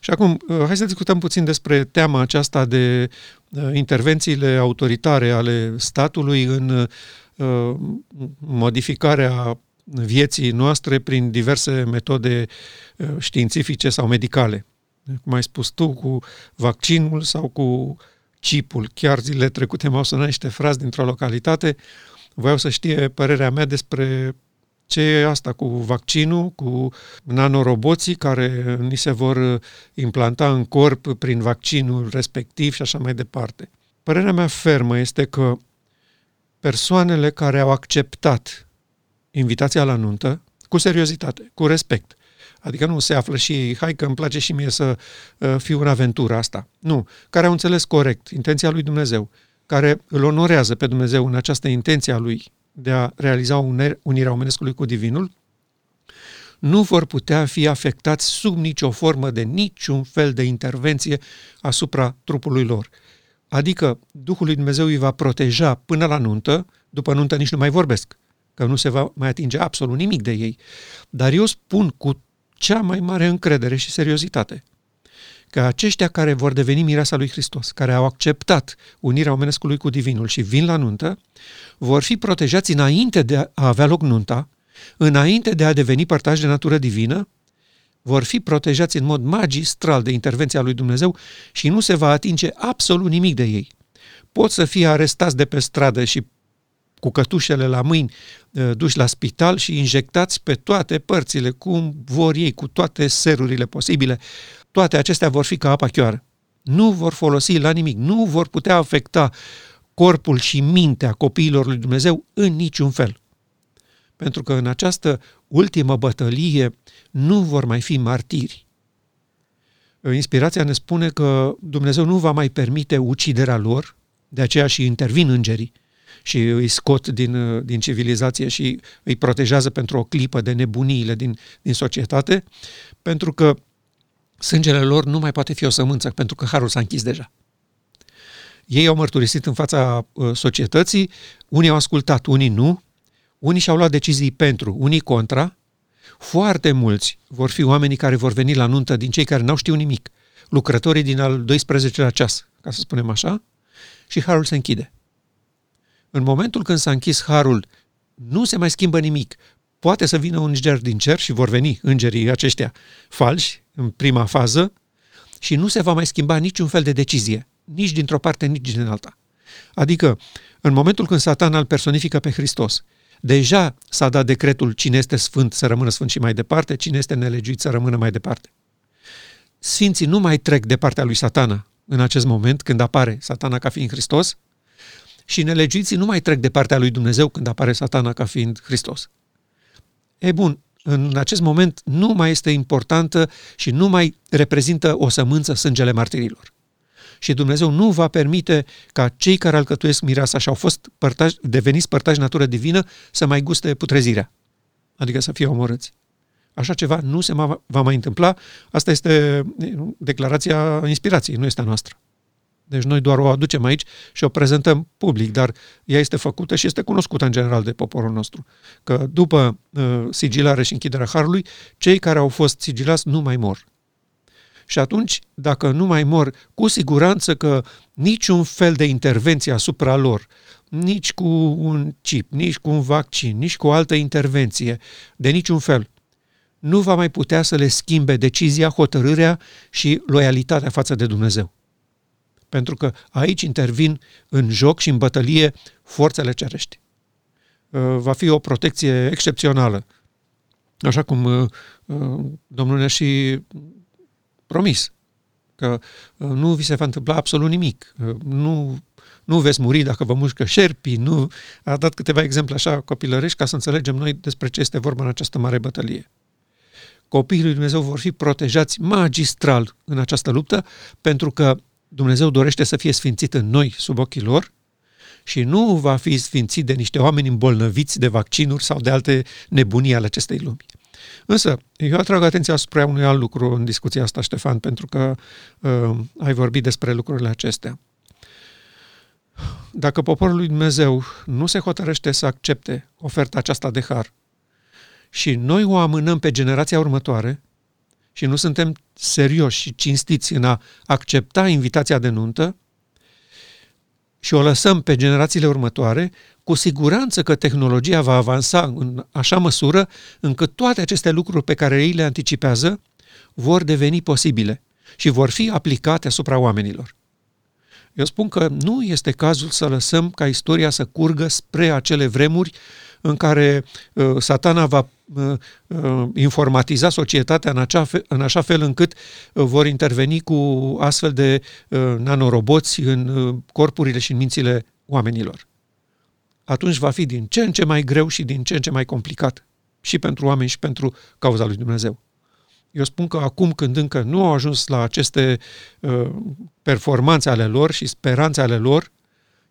Și acum, uh, hai să discutăm puțin despre teama aceasta de uh, intervențiile autoritare ale statului în uh, modificarea vieții noastre prin diverse metode științifice sau medicale. Cum ai spus tu, cu vaccinul sau cu chipul. Chiar zilele trecute m-au sunat niște frazi dintr-o localitate, voiau să știe părerea mea despre ce e asta cu vaccinul, cu nanoroboții care ni se vor implanta în corp prin vaccinul respectiv și așa mai departe. Părerea mea fermă este că persoanele care au acceptat invitația la nuntă, cu seriozitate, cu respect, Adică nu se află și ei, hai că îmi place și mie să uh, fiu în aventura asta. Nu, care au înțeles corect intenția lui Dumnezeu, care îl onorează pe Dumnezeu în această intenție a lui de a realiza unirea omenescului cu divinul, nu vor putea fi afectați sub nicio formă de niciun fel de intervenție asupra trupului lor. Adică Duhul lui Dumnezeu îi va proteja până la nuntă, după nuntă nici nu mai vorbesc, că nu se va mai atinge absolut nimic de ei. Dar eu spun cu cea mai mare încredere și seriozitate că aceștia care vor deveni mireasa lui Hristos, care au acceptat unirea omenescului cu divinul și vin la nuntă, vor fi protejați înainte de a avea loc nunta, înainte de a deveni părtași de natură divină, vor fi protejați în mod magistral de intervenția lui Dumnezeu și nu se va atinge absolut nimic de ei. Pot să fie arestați de pe stradă și cu cătușele la mâini uh, duși la spital și injectați pe toate părțile, cum vor ei, cu toate serurile posibile. Toate acestea vor fi ca apa chioară. Nu vor folosi la nimic, nu vor putea afecta corpul și mintea copiilor lui Dumnezeu în niciun fel. Pentru că în această ultimă bătălie nu vor mai fi martiri. Inspirația ne spune că Dumnezeu nu va mai permite uciderea lor, de aceea și intervin îngerii și îi scot din, din civilizație și îi protejează pentru o clipă de nebuniile din, din societate, pentru că sângele lor nu mai poate fi o sămânță, pentru că harul s-a închis deja. Ei au mărturisit în fața uh, societății, unii au ascultat, unii nu, unii și-au luat decizii pentru, unii contra. Foarte mulți vor fi oamenii care vor veni la nuntă din cei care n-au știut nimic, lucrătorii din al 12-lea ceas, ca să spunem așa, și harul se închide. În momentul când s-a închis harul, nu se mai schimbă nimic. Poate să vină un înger din cer și vor veni îngerii aceștia falși în prima fază și nu se va mai schimba niciun fel de decizie, nici dintr-o parte, nici din alta. Adică, în momentul când satana îl personifică pe Hristos, deja s-a dat decretul cine este sfânt să rămână sfânt și mai departe, cine este nelegiuit să rămână mai departe. Sfinții nu mai trec de partea lui satana în acest moment, când apare satana ca fiind Hristos, și nelegiuiții nu mai trec de partea lui Dumnezeu când apare satana ca fiind Hristos. E bun, în acest moment nu mai este importantă și nu mai reprezintă o sămânță sângele martirilor. Și Dumnezeu nu va permite ca cei care alcătuiesc mireasa și au fost părtași, deveniți părtași natură divină să mai guste putrezirea, adică să fie omorâți. Așa ceva nu se va mai întâmpla. Asta este declarația inspirației, nu este a noastră. Deci noi doar o aducem aici și o prezentăm public, dar ea este făcută și este cunoscută în general de poporul nostru. Că după uh, sigilare și închiderea Harului, cei care au fost sigilați nu mai mor. Și atunci, dacă nu mai mor, cu siguranță că niciun fel de intervenție asupra lor, nici cu un chip, nici cu un vaccin, nici cu o altă intervenție, de niciun fel, nu va mai putea să le schimbe decizia, hotărârea și loialitatea față de Dumnezeu pentru că aici intervin în joc și în bătălie forțele cerești. Uh, va fi o protecție excepțională, așa cum uh, uh, Domnul ne-a și promis, că nu vi se va întâmpla absolut nimic, nu, nu veți muri dacă vă mușcă șerpii, nu... A dat câteva exemple așa copilărești ca să înțelegem noi despre ce este vorba în această mare bătălie. Copiii lui Dumnezeu vor fi protejați magistral în această luptă, pentru că Dumnezeu dorește să fie sfințit în noi, sub ochii lor, și nu va fi sfințit de niște oameni îmbolnăviți de vaccinuri sau de alte nebunii ale acestei lumi. Însă, eu atrag atenția asupra unui alt lucru în discuția asta, Ștefan, pentru că uh, ai vorbit despre lucrurile acestea. Dacă poporul lui Dumnezeu nu se hotărăște să accepte oferta aceasta de har și noi o amânăm pe generația următoare și nu suntem serioși și cinstiți în a accepta invitația de nuntă și o lăsăm pe generațiile următoare, cu siguranță că tehnologia va avansa în așa măsură încât toate aceste lucruri pe care ei le anticipează vor deveni posibile și vor fi aplicate asupra oamenilor. Eu spun că nu este cazul să lăsăm ca istoria să curgă spre acele vremuri în care uh, satana va uh, uh, informatiza societatea în, acea fe- în așa fel încât uh, vor interveni cu astfel de uh, nanoroboți în uh, corpurile și în mințile oamenilor. Atunci va fi din ce în ce mai greu și din ce în ce mai complicat și pentru oameni și pentru cauza lui Dumnezeu. Eu spun că acum când încă nu au ajuns la aceste uh, performanțe ale lor și speranțe ale lor,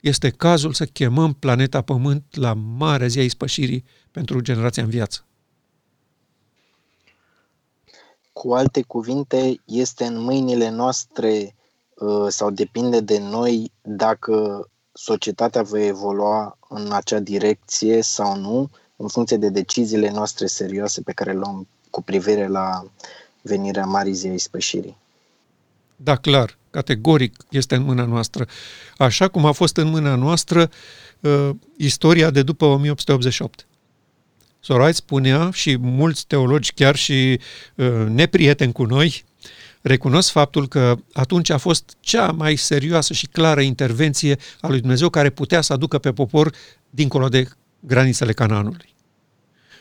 este cazul să chemăm planeta Pământ la mare zi a ispășirii pentru generația în viață. Cu alte cuvinte, este în mâinile noastre uh, sau depinde de noi dacă societatea va evolua în acea direcție sau nu, în funcție de deciziile noastre serioase pe care le luăm cu privire la venirea Marii Zi a Ispășirii. Da, clar, categoric este în mâna noastră. Așa cum a fost în mâna noastră uh, istoria de după 1888. Sorait spunea și mulți teologi, chiar și uh, neprieteni cu noi, recunosc faptul că atunci a fost cea mai serioasă și clară intervenție a lui Dumnezeu care putea să aducă pe popor dincolo de granițele Canaanului.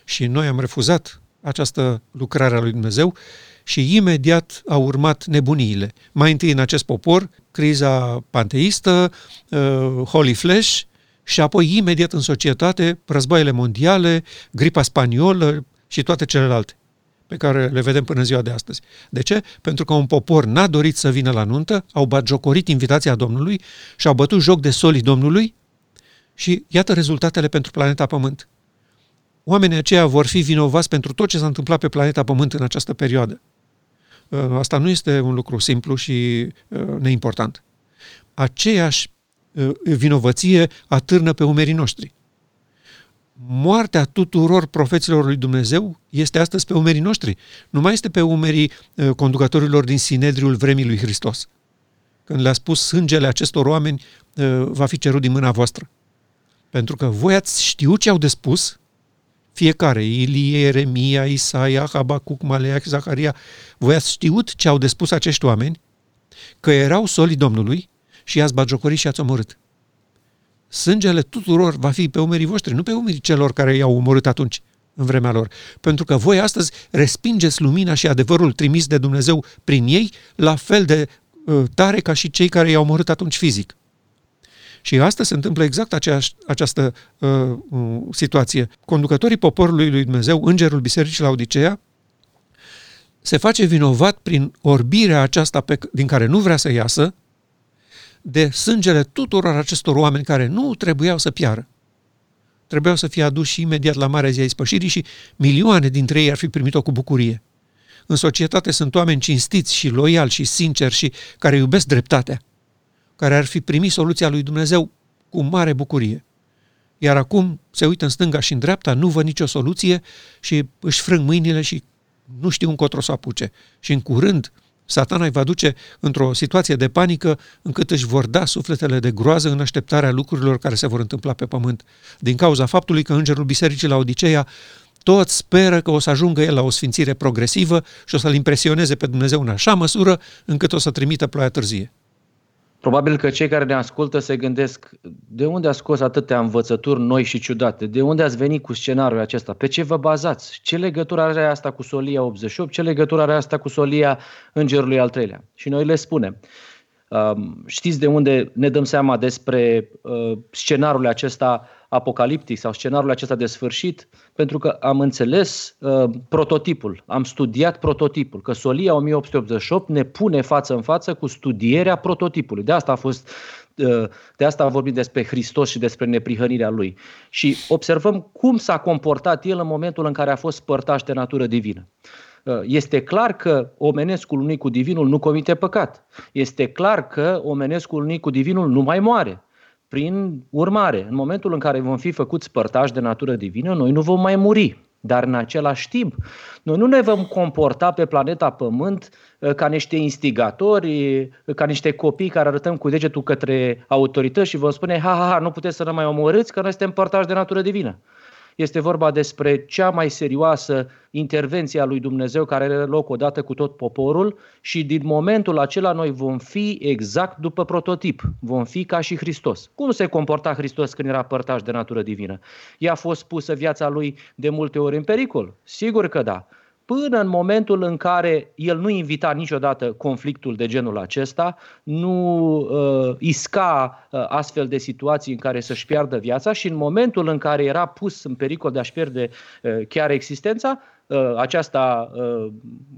Și noi am refuzat această lucrare a lui Dumnezeu și imediat au urmat nebuniile. Mai întâi în acest popor, criza panteistă, uh, Holy Flash, și apoi imediat în societate, războaiele mondiale, gripa spaniolă și toate celelalte pe care le vedem până ziua de astăzi. De ce? Pentru că un popor n-a dorit să vină la nuntă, au batjocorit invitația Domnului și au bătut joc de solii Domnului și iată rezultatele pentru planeta Pământ. Oamenii aceia vor fi vinovați pentru tot ce s-a întâmplat pe planeta Pământ în această perioadă. Uh, asta nu este un lucru simplu și uh, neimportant. Aceeași uh, vinovăție atârnă pe umerii noștri. Moartea tuturor profeților lui Dumnezeu este astăzi pe umerii noștri. Nu mai este pe umerii conducătorilor din Sinedriul vremii lui Hristos. Când le-a spus sângele acestor oameni va fi cerut din mâna voastră. Pentru că voi ați știut ce au de spus, fiecare, Ilie, Eremia, Isaia, Habacuc, Maleac, Zaharia, voi ați știut ce au de spus acești oameni, că erau solii Domnului și i-ați bagiocorit și ați omorât. Sângele tuturor va fi pe umerii voștri, nu pe umerii celor care i-au omorât atunci, în vremea lor. Pentru că voi astăzi respingeți lumina și adevărul trimis de Dumnezeu prin ei, la fel de uh, tare ca și cei care i-au omorât atunci fizic. Și asta se întâmplă exact aceeași, această uh, uh, situație. Conducătorii poporului lui Dumnezeu, îngerul bisericii la Odiceea, se face vinovat prin orbirea aceasta pe, din care nu vrea să iasă, de sângele tuturor acestor oameni care nu trebuiau să piară. Trebuiau să fie aduși imediat la Marea Zi a Ispășirii și milioane dintre ei ar fi primit-o cu bucurie. În societate sunt oameni cinstiți și loiali și sinceri și care iubesc dreptatea care ar fi primit soluția lui Dumnezeu cu mare bucurie. Iar acum se uită în stânga și în dreapta, nu văd nicio soluție și își frâng mâinile și nu știu încotro să apuce. Și în curând, satana îi va duce într-o situație de panică încât își vor da sufletele de groază în așteptarea lucrurilor care se vor întâmpla pe pământ. Din cauza faptului că îngerul bisericii la Odiceea tot speră că o să ajungă el la o sfințire progresivă și o să-l impresioneze pe Dumnezeu în așa măsură încât o să trimită ploaia târzie. Probabil că cei care ne ascultă se gândesc de unde a scos atâtea învățături noi și ciudate, de unde ați venit cu scenariul acesta, pe ce vă bazați, ce legătură are asta cu Solia 88, ce legătură are asta cu Solia Îngerului al treilea. Și noi le spunem. Știți de unde ne dăm seama despre uh, scenariul acesta apocaliptic sau scenariul acesta de sfârșit? Pentru că am înțeles uh, prototipul, am studiat prototipul, că Solia 1888 ne pune față în față cu studierea prototipului. De asta a fost uh, de asta am vorbit despre Hristos și despre neprihănirea Lui. Și observăm cum s-a comportat El în momentul în care a fost părtaș de natură divină. Uh, este clar că omenescul unui cu divinul nu comite păcat. Este clar că omenescul unui cu divinul nu mai moare. Prin urmare, în momentul în care vom fi făcuți părtași de natură divină, noi nu vom mai muri. Dar în același timp, noi nu ne vom comporta pe planeta Pământ uh, ca niște instigatori, uh, ca niște copii care arătăm cu degetul către autorități și vom spune, ha, ha, ha, nu puteți să ne mai omorâți că noi suntem părtași de natură divină. Este vorba despre cea mai serioasă intervenție a lui Dumnezeu care are loc odată cu tot poporul și din momentul acela noi vom fi exact după prototip. Vom fi ca și Hristos. Cum se comporta Hristos când era părtaș de natură divină? I-a fost pusă viața lui de multe ori în pericol? Sigur că da până în momentul în care el nu invita niciodată conflictul de genul acesta, nu uh, isca uh, astfel de situații în care să-și piardă viața și în momentul în care era pus în pericol de a-și pierde uh, chiar existența, uh, aceasta uh,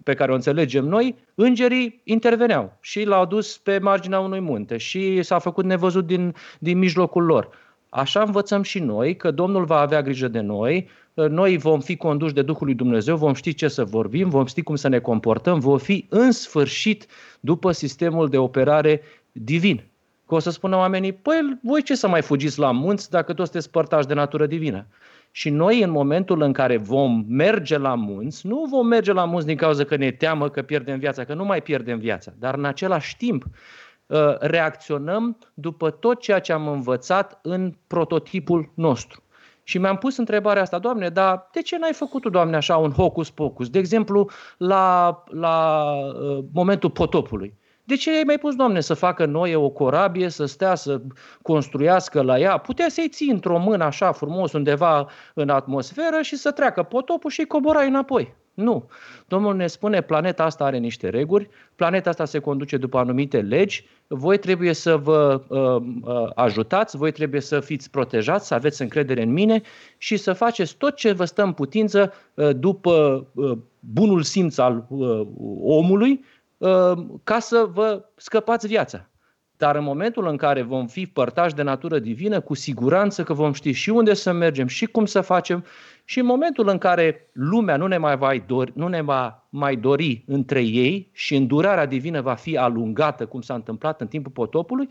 pe care o înțelegem noi, îngerii interveneau și l-au dus pe marginea unui munte și s-a făcut nevăzut din, din mijlocul lor. Așa învățăm și noi că Domnul va avea grijă de noi, noi vom fi conduși de Duhul lui Dumnezeu, vom ști ce să vorbim, vom ști cum să ne comportăm, vom fi în sfârșit după sistemul de operare divin. Că o să spună oamenii, păi voi ce să mai fugiți la munți dacă toți sunteți părtași de natură divină? Și noi, în momentul în care vom merge la munți, nu vom merge la munți din cauza că ne teamă că pierdem viața, că nu mai pierdem viața, dar în același timp uh, reacționăm după tot ceea ce am învățat în prototipul nostru. Și mi-am pus întrebarea asta, Doamne, dar de ce n-ai făcut tu, Doamne, așa un hocus-pocus? De exemplu, la, la uh, momentul potopului. De ce ai mai pus, Doamne, să facă noi o corabie, să stea, să construiască la ea? Putea să-i ții într-o mână așa frumos undeva în atmosferă și să treacă potopul și îi coborai înapoi. Nu. Domnul ne spune, planeta asta are niște reguli, planeta asta se conduce după anumite legi, voi trebuie să vă uh, uh, ajutați, voi trebuie să fiți protejați, să aveți încredere în mine și să faceți tot ce vă stă în putință uh, după uh, bunul simț al uh, omului uh, ca să vă scăpați viața. Dar în momentul în care vom fi părtași de natură divină, cu siguranță că vom ști și unde să mergem și cum să facem și în momentul în care lumea nu ne mai va dori, nu ne va mai dori între ei și îndurarea divină va fi alungată, cum s-a întâmplat în timpul potopului,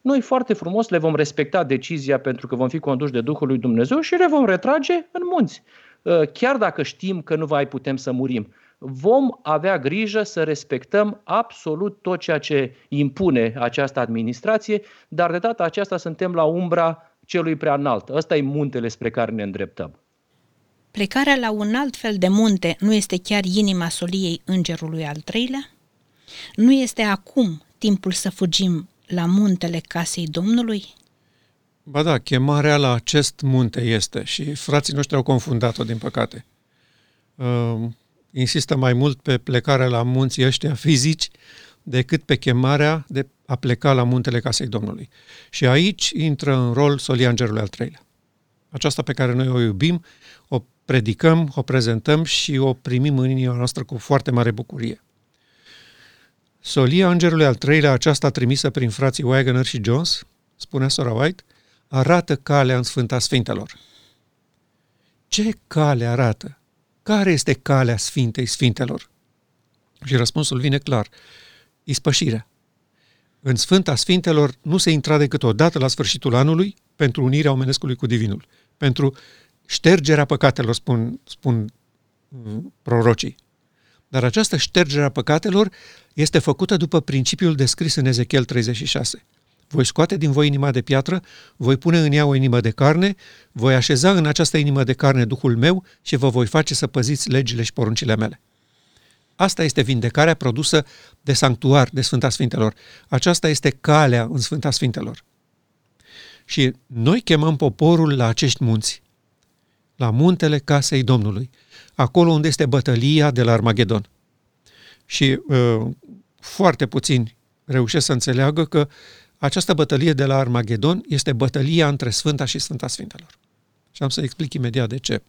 noi foarte frumos le vom respecta decizia pentru că vom fi conduși de Duhul lui Dumnezeu și le vom retrage în munți. Chiar dacă știm că nu mai putem să murim vom avea grijă să respectăm absolut tot ceea ce impune această administrație, dar de data aceasta suntem la umbra celui prea înalt. Ăsta e muntele spre care ne îndreptăm. Plecarea la un alt fel de munte nu este chiar inima soliei îngerului al treilea? Nu este acum timpul să fugim la muntele casei Domnului? Ba da, chemarea la acest munte este și frații noștri au confundat-o, din păcate. Uh, insistă mai mult pe plecarea la munții ăștia fizici decât pe chemarea de a pleca la muntele casei Domnului. Și aici intră în rol solia îngerului al treilea. Aceasta pe care noi o iubim, o predicăm, o prezentăm și o primim în inima noastră cu foarte mare bucurie. Solia îngerului al treilea, aceasta trimisă prin frații Wagner și Jones, spune Sora White, arată calea în Sfânta Sfintelor. Ce cale arată? Care este calea Sfintei Sfintelor? Și răspunsul vine clar. Ispășirea. În Sfânta Sfintelor nu se intra decât o dată la sfârșitul anului pentru unirea omenescului cu Divinul, pentru ștergerea păcatelor, spun, spun mm, prorocii. Dar această ștergere a păcatelor este făcută după principiul descris în Ezechiel 36. Voi scoate din voi inima de piatră, voi pune în ea o inimă de carne, voi așeza în această inimă de carne Duhul meu și vă voi face să păziți legile și poruncile mele. Asta este vindecarea produsă de sanctuar, de Sfânta Sfintelor. Aceasta este calea în Sfânta Sfintelor. Și noi chemăm poporul la acești munți, la muntele casei Domnului, acolo unde este bătălia de la Armagedon. Și uh, foarte puțini reușesc să înțeleagă că această bătălie de la Armagedon este bătălia între Sfânta și Sfânta Sfintelor. Și am să explic imediat de ce.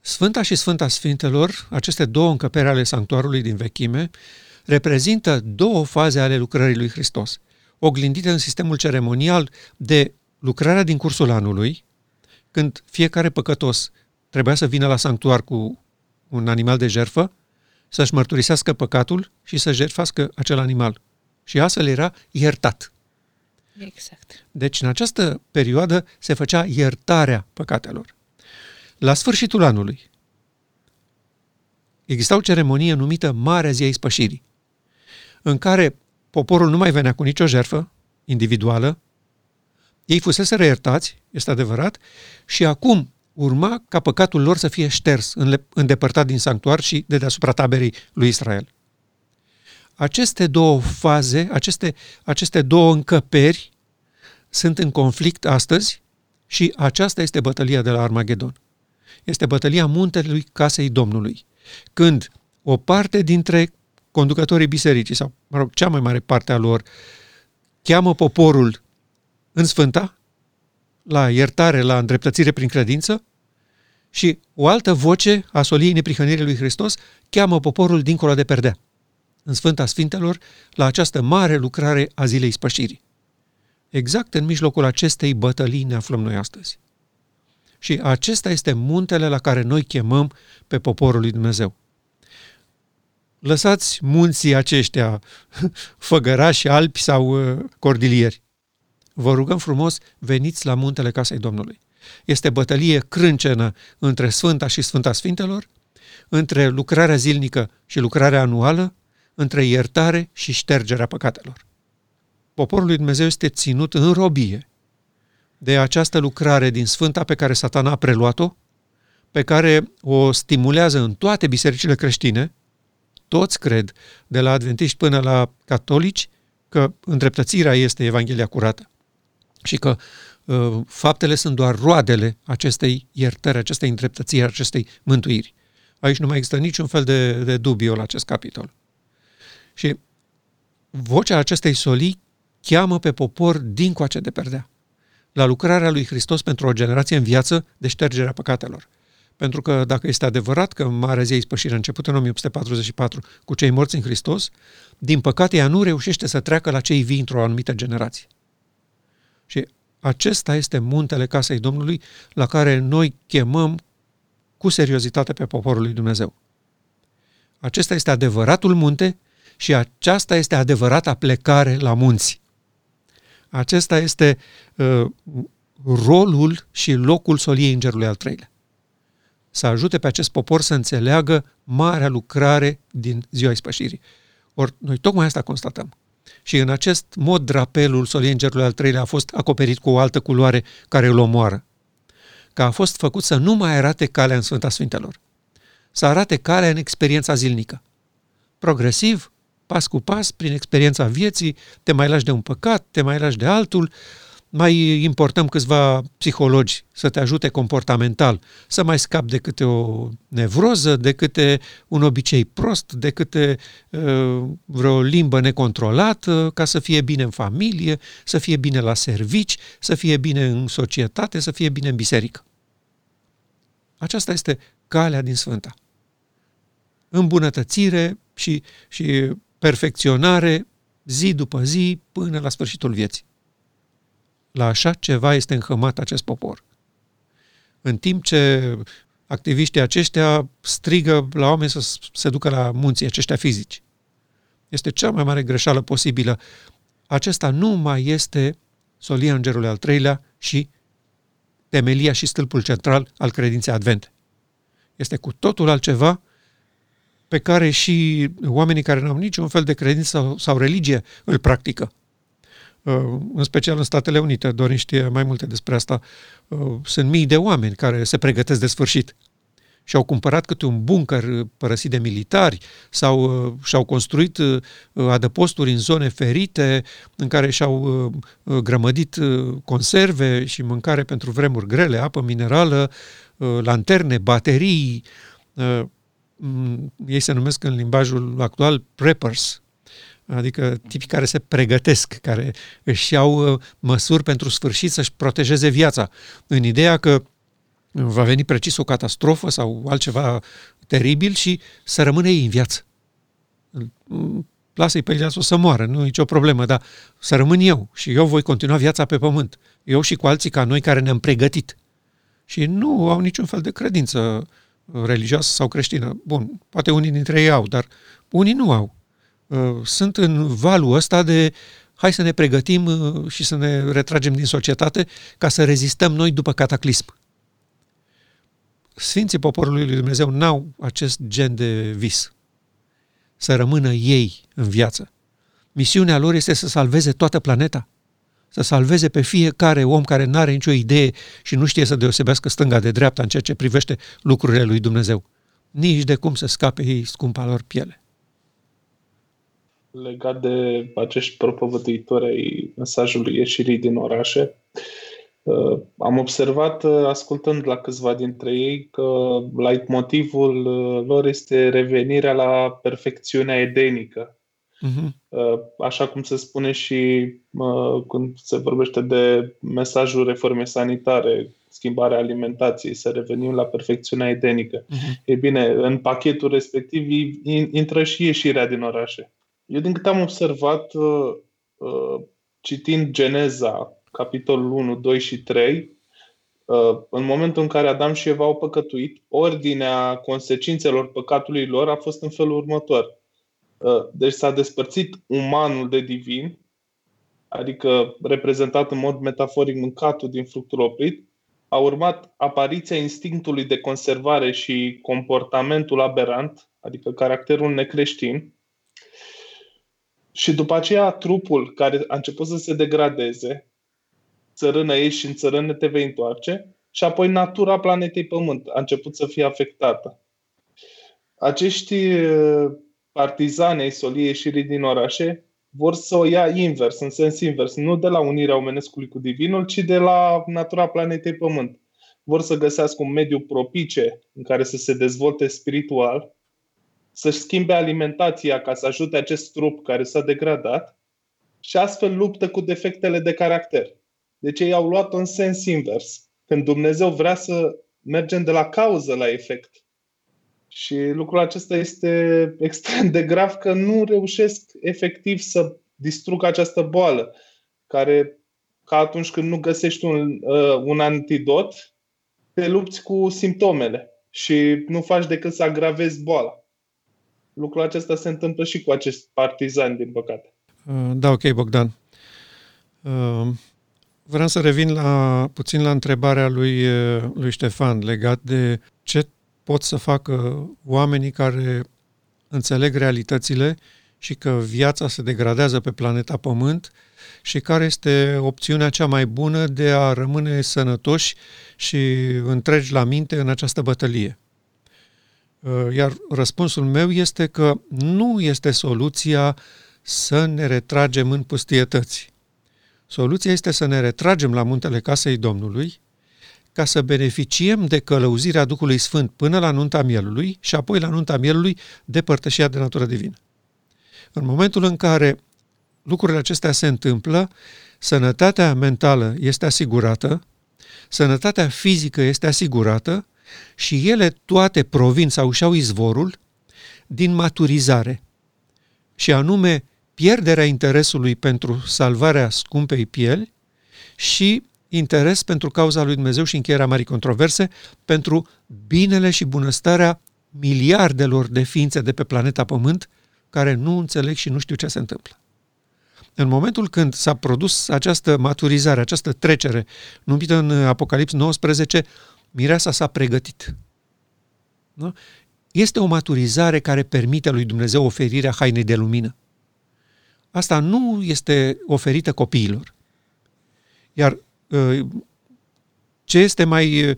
Sfânta și Sfânta Sfintelor, aceste două încăperi ale sanctuarului din vechime, reprezintă două faze ale lucrării lui Hristos, oglindite în sistemul ceremonial de lucrarea din cursul anului, când fiecare păcătos trebuia să vină la sanctuar cu un animal de jerfă, să-și mărturisească păcatul și să jertfească acel animal și astfel era iertat. Exact. Deci în această perioadă se făcea iertarea păcatelor. La sfârșitul anului exista o ceremonie numită Marea Zi a Ispășirii, în care poporul nu mai venea cu nicio jerfă individuală, ei fusese reiertați, este adevărat, și acum urma ca păcatul lor să fie șters, îndepărtat din sanctuar și de deasupra taberei lui Israel. Aceste două faze, aceste, aceste două încăperi sunt în conflict astăzi și aceasta este bătălia de la Armagedon. Este bătălia muntelui casei Domnului. Când o parte dintre conducătorii bisericii, sau, mă rog, cea mai mare parte a lor, cheamă poporul în Sfânta, la iertare, la îndreptățire prin credință, și o altă voce a soliei neprihănirii lui Hristos cheamă poporul dincolo de perdea, în Sfânta Sfintelor, la această mare lucrare a zilei spășirii. Exact în mijlocul acestei bătălii ne aflăm noi astăzi. Și acesta este muntele la care noi chemăm pe poporul lui Dumnezeu. Lăsați munții aceștia, făgărași, alpi sau uh, cordilieri. Vă rugăm frumos, veniți la muntele casei Domnului. Este bătălie crâncenă între Sfânta și Sfânta Sfintelor, între lucrarea zilnică și lucrarea anuală, între iertare și ștergerea păcatelor. Poporul lui Dumnezeu este ținut în robie de această lucrare din Sfânta pe care satana a preluat-o, pe care o stimulează în toate bisericile creștine, toți cred, de la adventiști până la catolici, că îndreptățirea este Evanghelia curată și că uh, faptele sunt doar roadele acestei iertări, acestei îndreptățiri, acestei mântuiri. Aici nu mai există niciun fel de, de dubiu la acest capitol. Și vocea acestei solii cheamă pe popor dincoace de perdea, la lucrarea lui Hristos pentru o generație în viață de ștergerea păcatelor. Pentru că dacă este adevărat că Marea Zi a Ispășirii a început în 1844 cu cei morți în Hristos, din păcate ea nu reușește să treacă la cei vii într-o anumită generație. Și acesta este muntele casei Domnului la care noi chemăm cu seriozitate pe poporul lui Dumnezeu. Acesta este adevăratul munte și aceasta este adevărata plecare la munți. Acesta este uh, rolul și locul soliei îngerului al treilea. Să ajute pe acest popor să înțeleagă marea lucrare din ziua ispășirii. Ori noi tocmai asta constatăm. Și în acest mod drapelul soliei îngerului al treilea a fost acoperit cu o altă culoare care îl omoară. Că a fost făcut să nu mai arate calea în Sfânta Sfintelor. Să arate calea în experiența zilnică. Progresiv, pas cu pas, prin experiența vieții, te mai lași de un păcat, te mai lași de altul, mai importăm câțiva psihologi să te ajute comportamental, să mai scapi de câte o nevroză, de câte un obicei prost, de câte uh, vreo limbă necontrolată, ca să fie bine în familie, să fie bine la servici, să fie bine în societate, să fie bine în biserică. Aceasta este calea din Sfânta. Îmbunătățire și, și perfecționare zi după zi până la sfârșitul vieții. La așa ceva este înhămat acest popor. În timp ce activiștii aceștia strigă la oameni să se ducă la munții aceștia fizici. Este cea mai mare greșeală posibilă. Acesta nu mai este solia îngerului al treilea și temelia și stâlpul central al credinței advente. Este cu totul altceva pe care și oamenii care nu au niciun fel de credință sau, sau religie îl practică. Uh, în special în Statele Unite, Dorin știe mai multe despre asta. Uh, sunt mii de oameni care se pregătesc de sfârșit. Și au cumpărat câte un bunker părăsit de militari sau uh, și-au construit adăposturi în zone ferite în care și-au grămădit conserve și mâncare pentru vremuri grele, apă minerală, lanterne, baterii, Mm, ei se numesc în limbajul actual preppers, adică tipii care se pregătesc, care își iau uh, măsuri pentru sfârșit să-și protejeze viața, în ideea că va veni precis o catastrofă sau altceva teribil și să rămână ei în viață. Lasă-i pe Elias o să moară, nu e nicio problemă, dar să rămân eu și eu voi continua viața pe pământ. Eu și cu alții ca noi care ne-am pregătit. Și nu au niciun fel de credință religioasă sau creștină. Bun, poate unii dintre ei au, dar unii nu au. Uh, sunt în valul ăsta de hai să ne pregătim uh, și să ne retragem din societate ca să rezistăm noi după cataclism. Sfinții poporului lui Dumnezeu n-au acest gen de vis. Să rămână ei în viață. Misiunea lor este să salveze toată planeta. Să salveze pe fiecare om care nu are nicio idee și nu știe să deosebească stânga de dreapta în ceea ce privește lucrurile lui Dumnezeu. Nici de cum să scape ei scumpa lor piele. Legat de acești propovăduitori ai mesajului ieșirii din orașe, Uh, am observat, uh, ascultând la câțiva dintre ei, că motivul uh, lor este revenirea la perfecțiunea edenică. Uh-huh. Așa cum se spune și când se vorbește de mesajul reformei sanitare, schimbarea alimentației, să revenim la perfecțiunea edenică. Uh-huh. E bine, în pachetul respectiv intră și ieșirea din orașe. Eu, din câte am observat, citind Geneza, capitolul 1, 2 și 3, uh, în momentul în care Adam și Eva au păcătuit, ordinea consecințelor păcatului lor a fost în felul următor. Uh, deci s-a despărțit umanul de divin, adică reprezentat în mod metaforic mâncatul din fructul oprit, a urmat apariția instinctului de conservare și comportamentul aberant, adică caracterul necreștin, și după aceea trupul care a început să se degradeze, țărână ești și în țărână te vei întoarce și apoi natura planetei Pământ a început să fie afectată. Acești uh, partizani ai soliei ieșirii din orașe vor să o ia invers, în sens invers, nu de la unirea omenescului cu divinul, ci de la natura planetei Pământ. Vor să găsească un mediu propice în care să se dezvolte spiritual, să-și schimbe alimentația ca să ajute acest trup care s-a degradat și astfel luptă cu defectele de caracter. Deci ei au luat în sens invers. Când Dumnezeu vrea să mergem de la cauză la efect. Și lucrul acesta este extrem de grav că nu reușesc efectiv să distrug această boală, care, ca atunci când nu găsești un, uh, un antidot, te lupți cu simptomele și nu faci decât să agravezi boala. Lucrul acesta se întâmplă și cu acești partizani, din păcate. Uh, da, ok, Bogdan. Uh, Vreau să revin la, puțin la întrebarea lui, lui Ștefan legat de ce pot să facă oamenii care înțeleg realitățile și că viața se degradează pe planeta Pământ și care este opțiunea cea mai bună de a rămâne sănătoși și întregi la minte în această bătălie. Iar răspunsul meu este că nu este soluția să ne retragem în pustietăți. Soluția este să ne retragem la muntele casei Domnului ca să beneficiem de călăuzirea Duhului Sfânt până la nunta mielului și apoi la nunta mielului de părtășia de natură divină. În momentul în care lucrurile acestea se întâmplă, sănătatea mentală este asigurată, sănătatea fizică este asigurată și ele toate provin sau și-au izvorul din maturizare. Și anume pierderea interesului pentru salvarea scumpei pieli și interes pentru cauza lui Dumnezeu și încheierea marii controverse pentru binele și bunăstarea miliardelor de ființe de pe planeta Pământ care nu înțeleg și nu știu ce se întâmplă. În momentul când s-a produs această maturizare, această trecere, numită în Apocalips 19, mireasa s-a pregătit. Nu? Este o maturizare care permite lui Dumnezeu oferirea hainei de lumină asta nu este oferită copiilor. Iar uh, ce este mai uh,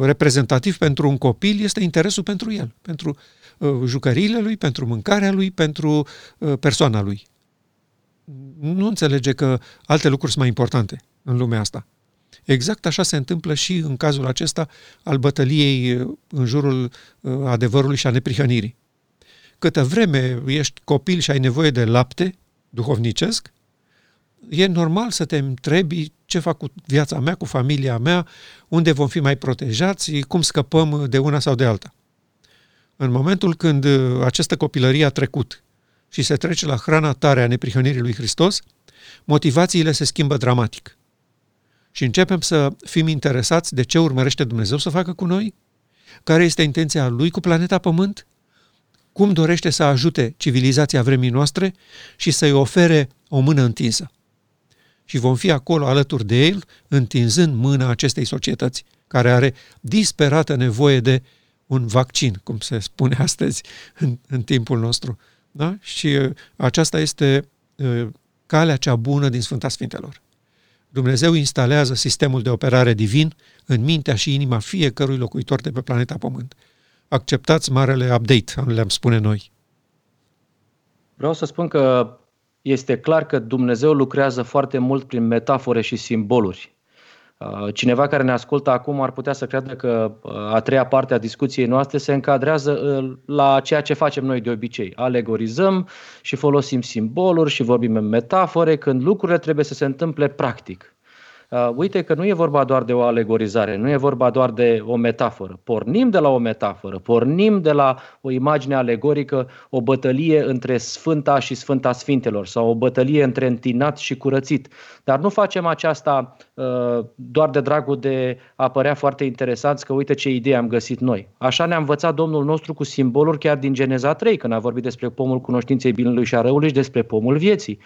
reprezentativ pentru un copil este interesul pentru el, pentru uh, jucăriile lui, pentru mâncarea lui, pentru persoana lui. Nu înțelege că alte lucruri sunt mai importante în lumea asta. Exact așa se întâmplă și în cazul acesta al bătăliei în jurul adevărului și a neprihănirii. Câtă vreme ești copil și ai nevoie de lapte, duhovnicesc, e normal să te întrebi ce fac cu viața mea, cu familia mea, unde vom fi mai protejați, cum scăpăm de una sau de alta. În momentul când această copilărie a trecut și se trece la hrana tare a neprihănirii lui Hristos, motivațiile se schimbă dramatic. Și începem să fim interesați de ce urmărește Dumnezeu să facă cu noi, care este intenția Lui cu planeta Pământ cum dorește să ajute civilizația vremii noastre și să-i ofere o mână întinsă. Și vom fi acolo alături de el, întinzând mâna acestei societăți care are disperată nevoie de un vaccin, cum se spune astăzi în, în timpul nostru. Da? Și uh, aceasta este uh, calea cea bună din Sfânta Sfintelor. Dumnezeu instalează sistemul de operare divin în mintea și inima fiecărui locuitor de pe planeta Pământ. Acceptați marele update, le-am spune noi. Vreau să spun că este clar că Dumnezeu lucrează foarte mult prin metafore și simboluri. Uh, cineva care ne ascultă acum ar putea să creadă că uh, a treia parte a discuției noastre se încadrează uh, la ceea ce facem noi de obicei. Alegorizăm și folosim simboluri și vorbim în metafore când lucrurile trebuie să se întâmple practic. Uh, uite că nu e vorba doar de o alegorizare, nu e vorba doar de o metaforă. Pornim de la o metaforă, pornim de la o imagine alegorică, o bătălie între Sfânta și Sfânta Sfintelor sau o bătălie între întinat și curățit. Dar nu facem aceasta uh, doar de dragul de a părea foarte interesanți că uite ce idee am găsit noi. Așa ne-a învățat Domnul nostru cu simboluri chiar din Geneza 3, când a vorbit despre pomul cunoștinței binelui și a răului și despre pomul vieții.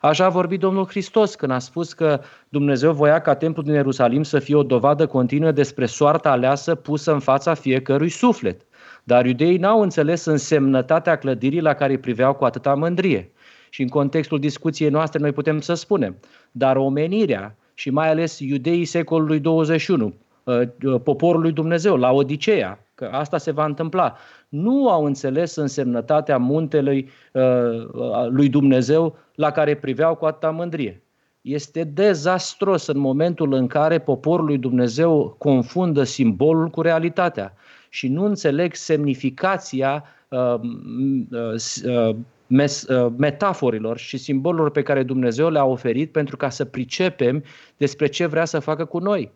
Așa a vorbit Domnul Hristos când a spus că Dumnezeu voia ca templul din Ierusalim să fie o dovadă continuă despre soarta aleasă pusă în fața fiecărui suflet. Dar iudeii n-au înțeles însemnătatea clădirii la care îi priveau cu atâta mândrie. Și în contextul discuției noastre noi putem să spunem, dar omenirea și mai ales iudeii secolului 21, ă, ă, poporul lui Dumnezeu, la Odiseea, că asta se va întâmpla, nu au înțeles însemnătatea muntelui ă, lui Dumnezeu la care priveau cu atâta mândrie. Este dezastros în momentul în care poporul lui Dumnezeu confundă simbolul cu realitatea și nu înțeleg semnificația uh, uh, mes, uh, metaforilor și simbolurilor pe care Dumnezeu le-a oferit pentru ca să pricepem despre ce vrea să facă cu noi.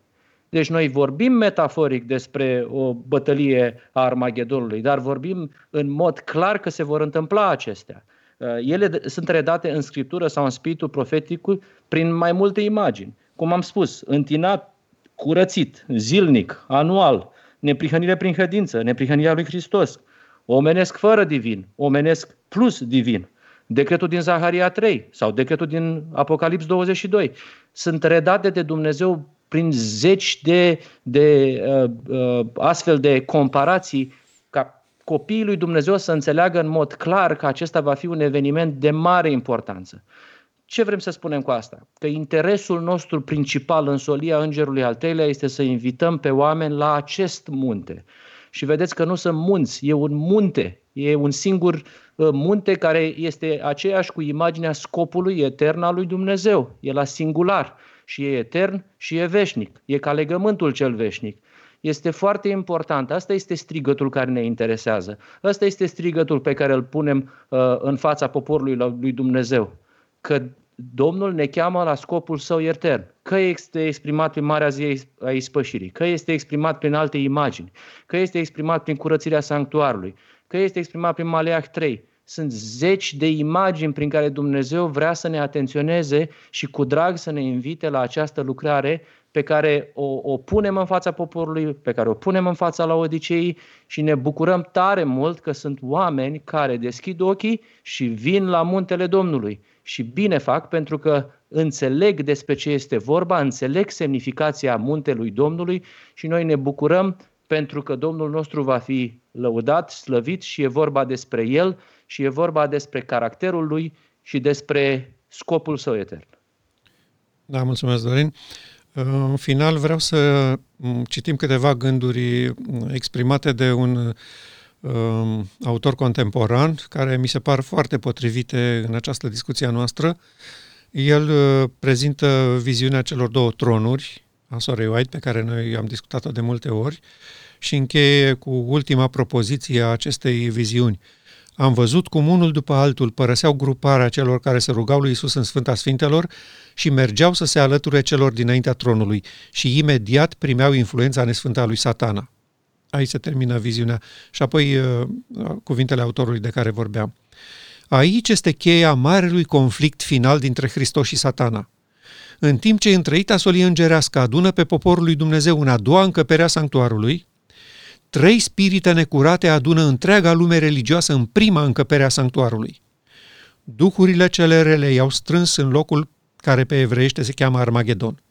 Deci noi vorbim metaforic despre o bătălie a Armagedonului, dar vorbim în mod clar că se vor întâmpla acestea. Uh, ele sunt redate în scriptură sau în spiritul profetic prin mai multe imagini. Cum am spus, întinat, curățit, zilnic, anual, neprihănire prin credință, neprihănirea lui Hristos, omenesc fără divin, omenesc plus divin, decretul din Zaharia 3 sau decretul din Apocalips 22. Sunt redate de Dumnezeu prin zeci de, de uh, uh, astfel de comparații ca copiii lui Dumnezeu să înțeleagă în mod clar că acesta va fi un eveniment de mare importanță. Ce vrem să spunem cu asta? Că interesul nostru principal în solia Îngerului al treilea este să invităm pe oameni la acest munte. Și vedeți că nu sunt munți, e un munte, e un singur uh, munte care este aceeași cu imaginea scopului etern al lui Dumnezeu. E la singular și e etern și e veșnic. E ca legământul cel veșnic. Este foarte important. Asta este strigătul care ne interesează. Asta este strigătul pe care îl punem uh, în fața poporului lui Dumnezeu. Că Domnul ne cheamă la scopul său etern. Că este exprimat prin Marea Zi a Ispășirii, că este exprimat prin alte imagini, că este exprimat prin curățirea sanctuarului, că este exprimat prin Maleah 3. Sunt zeci de imagini prin care Dumnezeu vrea să ne atenționeze și cu drag să ne invite la această lucrare pe care o, o punem în fața poporului, pe care o punem în fața la Odicei și ne bucurăm tare mult că sunt oameni care deschid ochii și vin la muntele Domnului. Și bine fac pentru că înțeleg despre ce este vorba, înțeleg semnificația muntelui Domnului și noi ne bucurăm pentru că Domnul nostru va fi lăudat, slăvit și e vorba despre El și e vorba despre caracterul Lui și despre scopul său etern. Da, mulțumesc, Dorin. În final vreau să citim câteva gânduri exprimate de un um, autor contemporan care mi se par foarte potrivite în această discuție a noastră. El uh, prezintă viziunea celor două tronuri a Sorei White, pe care noi am discutat-o de multe ori, și încheie cu ultima propoziție a acestei viziuni. Am văzut cum unul după altul părăseau gruparea celor care se rugau lui Isus în Sfânta Sfintelor și mergeau să se alăture celor dinaintea tronului și imediat primeau influența nesfântă a lui satana. Aici se termină viziunea. Și apoi uh, cuvintele autorului de care vorbeam. Aici este cheia marelui conflict final dintre Hristos și satana. În timp ce întreita solie îngerească adună pe poporul lui Dumnezeu în a doua încăpere a sanctuarului, trei spirite necurate adună întreaga lume religioasă în prima încăpere a sanctuarului. Duhurile cele rele i-au strâns în locul care pe evreiește se cheamă Armagedon.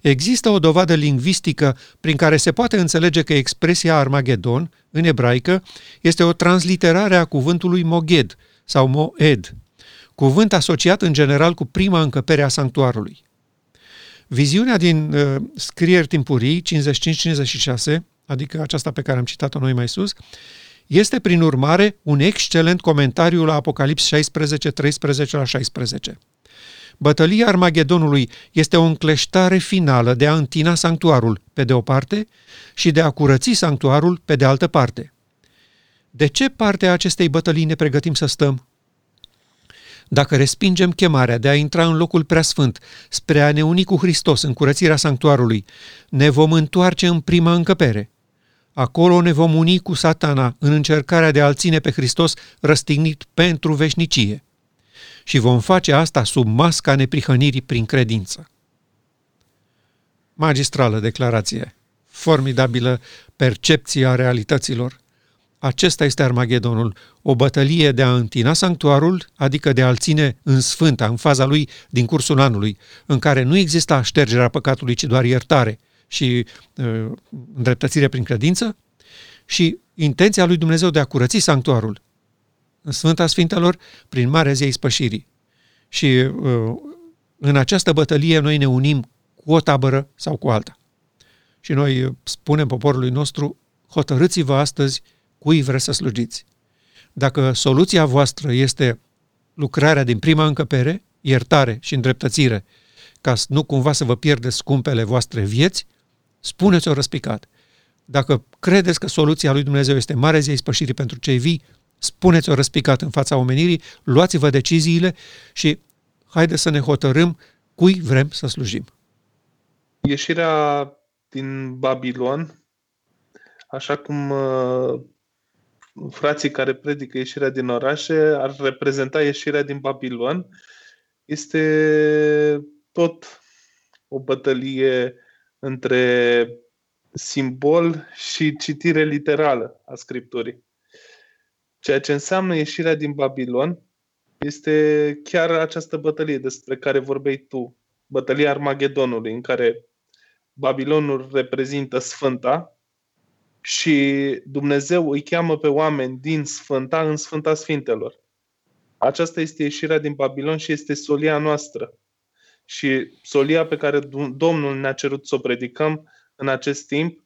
Există o dovadă lingvistică prin care se poate înțelege că expresia Armagedon, în ebraică, este o transliterare a cuvântului Moged sau Moed, cuvânt asociat în general cu prima încăpere a sanctuarului. Viziunea din uh, scrieri timpurii 55-56, adică aceasta pe care am citat-o noi mai sus, este prin urmare un excelent comentariu la Apocalips 16, 13 la 16. Bătălia Armagedonului este o încleștare finală de a întina sanctuarul, pe de o parte, și de a curăți sanctuarul, pe de altă parte. De ce parte a acestei bătălii ne pregătim să stăm? Dacă respingem chemarea de a intra în locul preasfânt spre a ne uni cu Hristos în curățirea sanctuarului, ne vom întoarce în prima încăpere. Acolo ne vom uni cu satana în încercarea de a-L ține pe Hristos răstignit pentru veșnicie și vom face asta sub masca neprihănirii prin credință. Magistrală declarație, formidabilă percepție a realităților. Acesta este Armagedonul, o bătălie de a întina sanctuarul, adică de a-l ține în sfânta, în faza lui din cursul anului, în care nu exista ștergerea păcatului, ci doar iertare și uh, îndreptățire prin credință, și intenția lui Dumnezeu de a curăți sanctuarul, în Sfânta Sfintelor prin Marea Zei Spășirii. Și uh, în această bătălie noi ne unim cu o tabără sau cu alta. Și noi spunem poporului nostru, hotărâți-vă astăzi cui vreți să slujiți. Dacă soluția voastră este lucrarea din prima încăpere, iertare și îndreptățire, ca nu cumva să vă pierdeți scumpele voastre vieți, spuneți-o răspicat. Dacă credeți că soluția lui Dumnezeu este mare zi spășirii pentru cei vii, spuneți-o răspicat în fața omenirii, luați-vă deciziile și haide să ne hotărâm cui vrem să slujim. Ieșirea din Babilon, așa cum uh, frații care predică ieșirea din orașe ar reprezenta ieșirea din Babilon, este tot o bătălie între simbol și citire literală a Scripturii. Ceea ce înseamnă ieșirea din Babilon este chiar această bătălie despre care vorbeai tu, bătălia Armagedonului, în care Babilonul reprezintă Sfânta și Dumnezeu îi cheamă pe oameni din Sfânta în Sfânta Sfintelor. Aceasta este ieșirea din Babilon și este solia noastră. Și solia pe care Domnul ne-a cerut să o predicăm în acest timp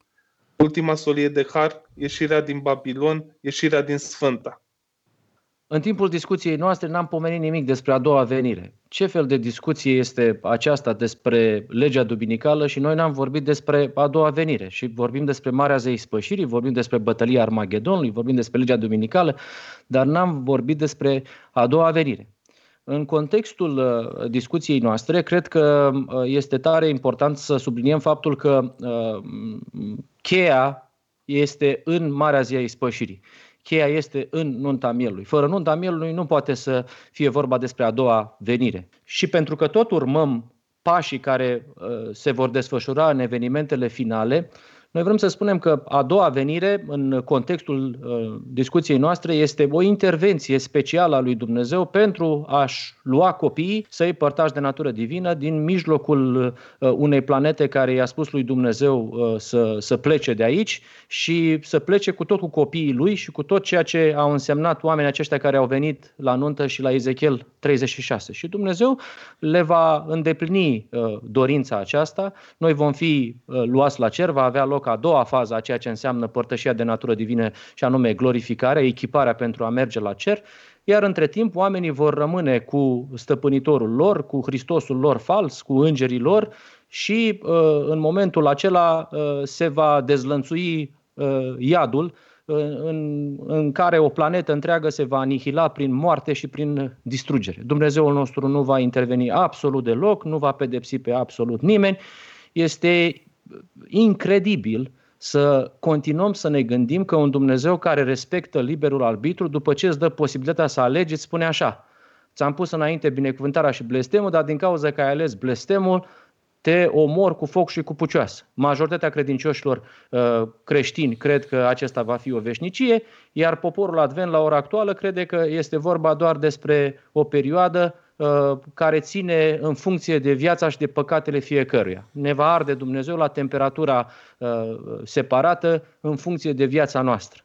ultima solie de har, ieșirea din Babilon, ieșirea din Sfânta. În timpul discuției noastre n-am pomenit nimic despre a doua venire. Ce fel de discuție este aceasta despre legea duminicală și noi n-am vorbit despre a doua venire și vorbim despre Marea Zei Spășirii, vorbim despre bătălia Armagedonului, vorbim despre legea duminicală, dar n-am vorbit despre a doua venire. În contextul uh, discuției noastre, cred că uh, este tare important să subliniem faptul că uh, cheia este în Marea Zi a Ispășirii. Cheia este în nunta mielului. Fără nunta mielului nu poate să fie vorba despre a doua venire. Și pentru că tot urmăm pașii care se vor desfășura în evenimentele finale, noi vrem să spunem că a doua venire, în contextul uh, discuției noastre, este o intervenție specială a lui Dumnezeu pentru a-și lua copiii, să-i părtași de natură divină din mijlocul uh, unei planete care i-a spus lui Dumnezeu uh, să, să plece de aici și să plece cu tot cu copiii lui și cu tot ceea ce au însemnat oamenii aceștia care au venit la nuntă și la Ezechiel 36. Și Dumnezeu le va îndeplini dorința aceasta. Noi vom fi luați la cer, va avea loc a doua fază a ceea ce înseamnă părtășia de natură divină și anume glorificarea, echiparea pentru a merge la cer, iar între timp oamenii vor rămâne cu stăpânitorul lor, cu Hristosul lor fals, cu îngerii lor și uh, în momentul acela uh, se va dezlănțui uh, iadul în, în care o planetă întreagă se va anihila prin moarte și prin distrugere. Dumnezeul nostru nu va interveni absolut deloc, nu va pedepsi pe absolut nimeni. Este incredibil să continuăm să ne gândim că un Dumnezeu care respectă liberul arbitru, după ce îți dă posibilitatea să alegi, îți spune așa, ți-am pus înainte binecuvântarea și blestemul, dar din cauza că ai ales blestemul, te omor cu foc și cu pucioasă. Majoritatea credincioșilor uh, creștini cred că acesta va fi o veșnicie, iar poporul advent la ora actuală crede că este vorba doar despre o perioadă uh, care ține în funcție de viața și de păcatele fiecăruia. Ne va arde Dumnezeu la temperatura uh, separată în funcție de viața noastră.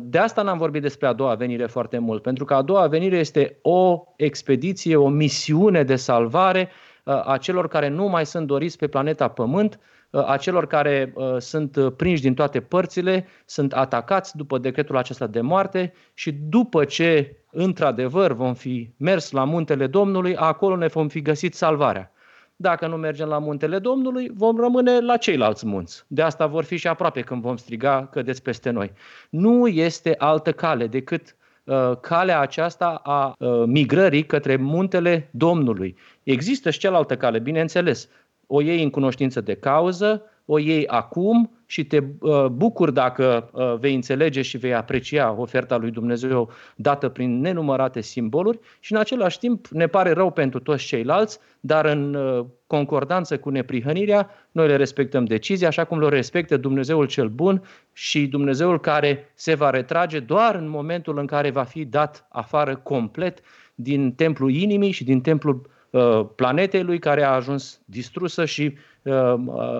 De asta n-am vorbit despre a doua venire foarte mult, pentru că a doua venire este o expediție, o misiune de salvare a celor care nu mai sunt doriți pe planeta Pământ, a celor care sunt prinși din toate părțile, sunt atacați după decretul acesta de moarte și după ce într-adevăr vom fi mers la muntele Domnului, acolo ne vom fi găsit salvarea. Dacă nu mergem la muntele Domnului, vom rămâne la ceilalți munți. De asta vor fi și aproape când vom striga cădeți peste noi. Nu este altă cale decât uh, calea aceasta a uh, migrării către muntele Domnului. Există și cealaltă cale, bineînțeles. O iei în cunoștință de cauză, o iei acum și te uh, bucur dacă uh, vei înțelege și vei aprecia oferta lui Dumnezeu dată prin nenumărate simboluri și în același timp ne pare rău pentru toți ceilalți, dar în uh, concordanță cu neprihănirea, noi le respectăm decizia așa cum le respectă Dumnezeul cel bun și Dumnezeul care se va retrage doar în momentul în care va fi dat afară complet din templul inimii și din templul planetei lui care a ajuns distrusă și Uh,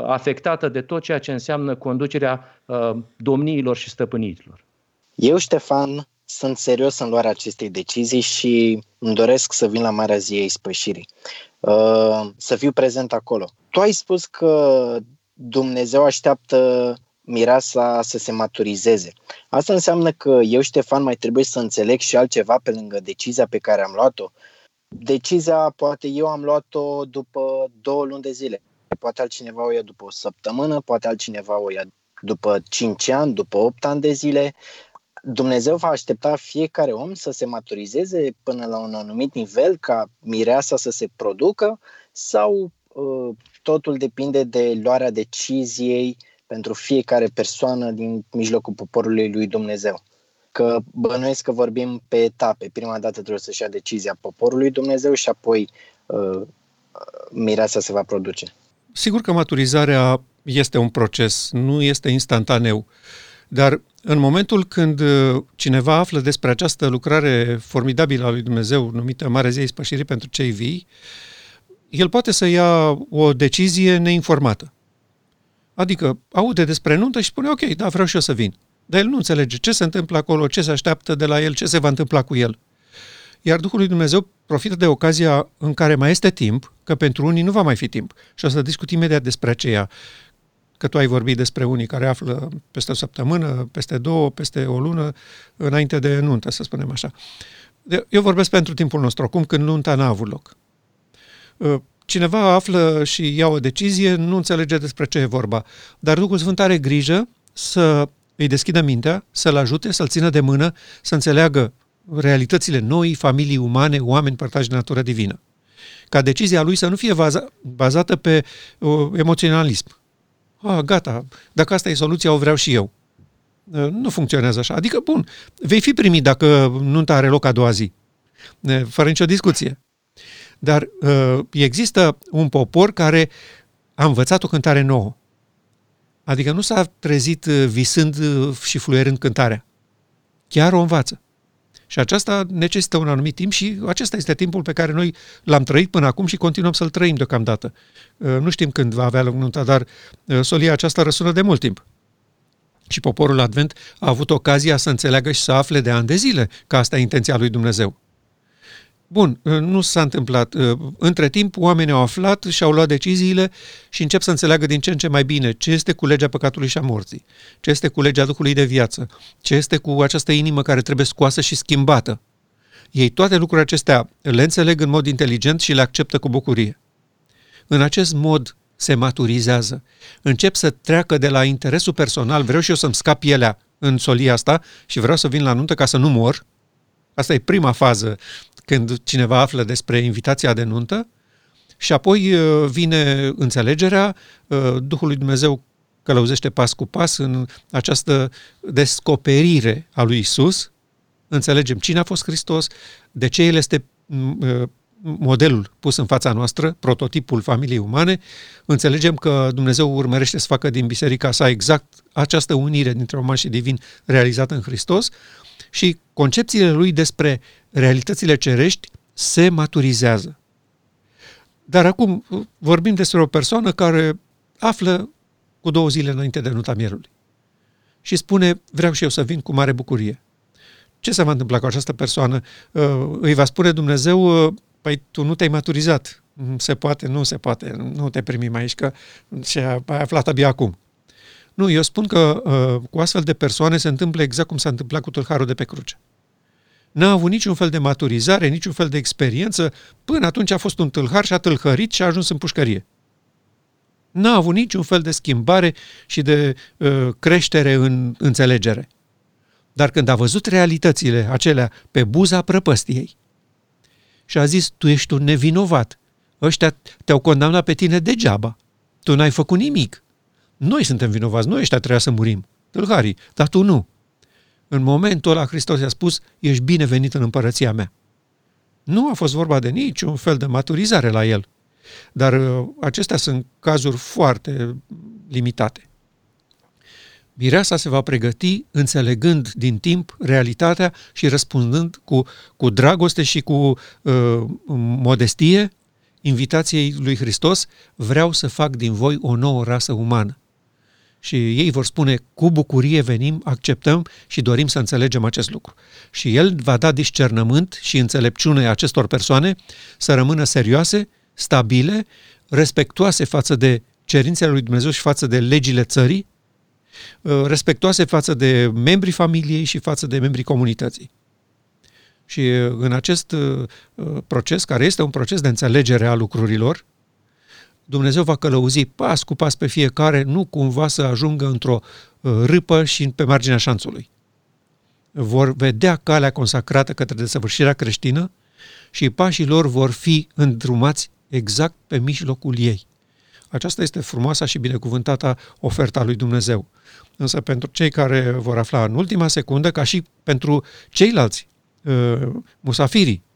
afectată de tot ceea ce înseamnă conducerea uh, domniilor și stăpânirilor. Eu, Ștefan, sunt serios în luarea acestei decizii și îmi doresc să vin la Marea Ziei Spășirii, uh, să fiu prezent acolo. Tu ai spus că Dumnezeu așteaptă mireasa să se maturizeze. Asta înseamnă că eu, Ștefan, mai trebuie să înțeleg și altceva pe lângă decizia pe care am luat-o. Decizia, poate eu am luat-o după două luni de zile poate altcineva o ia după o săptămână, poate altcineva o ia după 5 ani, după 8 ani de zile. Dumnezeu va aștepta fiecare om să se maturizeze până la un anumit nivel ca mireasa să se producă sau uh, totul depinde de luarea deciziei pentru fiecare persoană din mijlocul poporului lui Dumnezeu. Că bănuiesc că vorbim pe etape. Prima dată trebuie să-și ia decizia poporului Dumnezeu și apoi uh, mireasa se va produce. Sigur că maturizarea este un proces, nu este instantaneu, dar în momentul când uh, cineva află despre această lucrare formidabilă a lui Dumnezeu, numită Mare Zei Spășirii pentru cei vii, el poate să ia o decizie neinformată. Adică aude despre nuntă și spune, ok, da, vreau și eu să vin. Dar el nu înțelege ce se întâmplă acolo, ce se așteaptă de la el, ce se va întâmpla cu el. Iar Duhul lui Dumnezeu profită de ocazia în care mai este timp, că pentru unii nu va mai fi timp. Și o să discut imediat despre aceea, că tu ai vorbit despre unii care află peste o săptămână, peste două, peste o lună, înainte de nuntă, să spunem așa. Eu vorbesc pentru timpul nostru, acum când nunta n-a avut loc. Ă, cineva află și ia o decizie, nu înțelege despre ce e vorba, dar Duhul Sfânt are grijă să îi deschidă mintea, să-l ajute, să-l țină de mână, să înțeleagă realitățile noi, familii umane, oameni părtași de natură divină. Ca decizia lui să nu fie baza, bazată pe uh, emoționalism. Ah, gata, dacă asta e soluția, o vreau și eu. Uh, nu funcționează așa. Adică, bun, vei fi primit dacă nu are loc a doua zi. Uh, fără nicio discuție. Dar uh, există un popor care a învățat o cântare nouă. Adică nu s-a trezit uh, visând uh, și fluierând cântarea. Chiar o învață. Și aceasta necesită un anumit timp și acesta este timpul pe care noi l-am trăit până acum și continuăm să-l trăim deocamdată. Uh, nu știm când va avea nunta, dar uh, solia aceasta răsună de mult timp. Și poporul Advent a avut ocazia să înțeleagă și să afle de ani de zile că asta e intenția lui Dumnezeu. Bun, uh, nu s-a întâmplat. Uh, între timp, oamenii au aflat și au luat deciziile și încep să înțeleagă din ce în ce mai bine ce este cu legea păcatului și a morții, ce este cu legea Duhului de viață, ce este cu această inimă care trebuie scoasă și schimbată. Ei toate lucrurile acestea le înțeleg în mod inteligent și le acceptă cu bucurie. În acest mod se maturizează. Încep să treacă de la interesul personal, vreau și eu să-mi scap pielea în solia asta și vreau să vin la nuntă ca să nu mor. Asta e prima fază când cineva află despre invitația de nuntă și apoi uh, vine înțelegerea, uh, Duhul lui Dumnezeu călăuzește pas cu pas în această descoperire a lui Isus. Înțelegem cine a fost Hristos, de ce El este uh, modelul pus în fața noastră, prototipul familiei umane, înțelegem că Dumnezeu urmărește să facă din biserica sa exact această unire dintre uman și divin realizată în Hristos și concepțiile lui despre realitățile cerești se maturizează. Dar acum vorbim despre o persoană care află cu două zile înainte de nunta mielului și spune, vreau și eu să vin cu mare bucurie. Ce se va întâmpla cu această persoană? Uh, îi va spune Dumnezeu, uh, păi tu nu te-ai maturizat. Se poate, nu se poate, nu te primim aici, că și ai aflat abia acum. Nu, eu spun că uh, cu astfel de persoane se întâmplă exact cum s-a întâmplat cu tâlharul de pe cruce. N-a avut niciun fel de maturizare, niciun fel de experiență, până atunci a fost un tâlhar și a tâlhărit și a ajuns în pușcărie. N-a avut niciun fel de schimbare și de uh, creștere în înțelegere. Dar când a văzut realitățile acelea pe buza prăpăstiei și a zis, tu ești un nevinovat, ăștia te-au condamnat pe tine degeaba, tu n-ai făcut nimic. Noi suntem vinovați, noi ăștia trebuia să murim, tâlharii, dar tu nu. În momentul ăla Hristos i-a spus, ești binevenit în împărăția mea. Nu a fost vorba de niciun fel de maturizare la el. Dar uh, acestea sunt cazuri foarte limitate. Mireasa se va pregăti înțelegând din timp realitatea și răspundând cu, cu dragoste și cu uh, modestie invitației lui Hristos, vreau să fac din voi o nouă rasă umană. Și ei vor spune, cu bucurie venim, acceptăm și dorim să înțelegem acest lucru. Și el va da discernământ și înțelepciune acestor persoane să rămână serioase, stabile, respectuoase față de cerințele lui Dumnezeu și față de legile țării, uh, respectuoase față de membrii familiei și față de membrii comunității. Și uh, în acest uh, proces, care este un proces de înțelegere a lucrurilor, Dumnezeu va călăuzi pas cu pas pe fiecare, nu cumva să ajungă într-o râpă și pe marginea șanțului. Vor vedea calea consacrată către desăvârșirea creștină și pașii lor vor fi îndrumați exact pe mijlocul ei. Aceasta este frumoasa și binecuvântata oferta lui Dumnezeu. Însă pentru cei care vor afla în ultima secundă, ca și pentru ceilalți uh, musafirii, uh,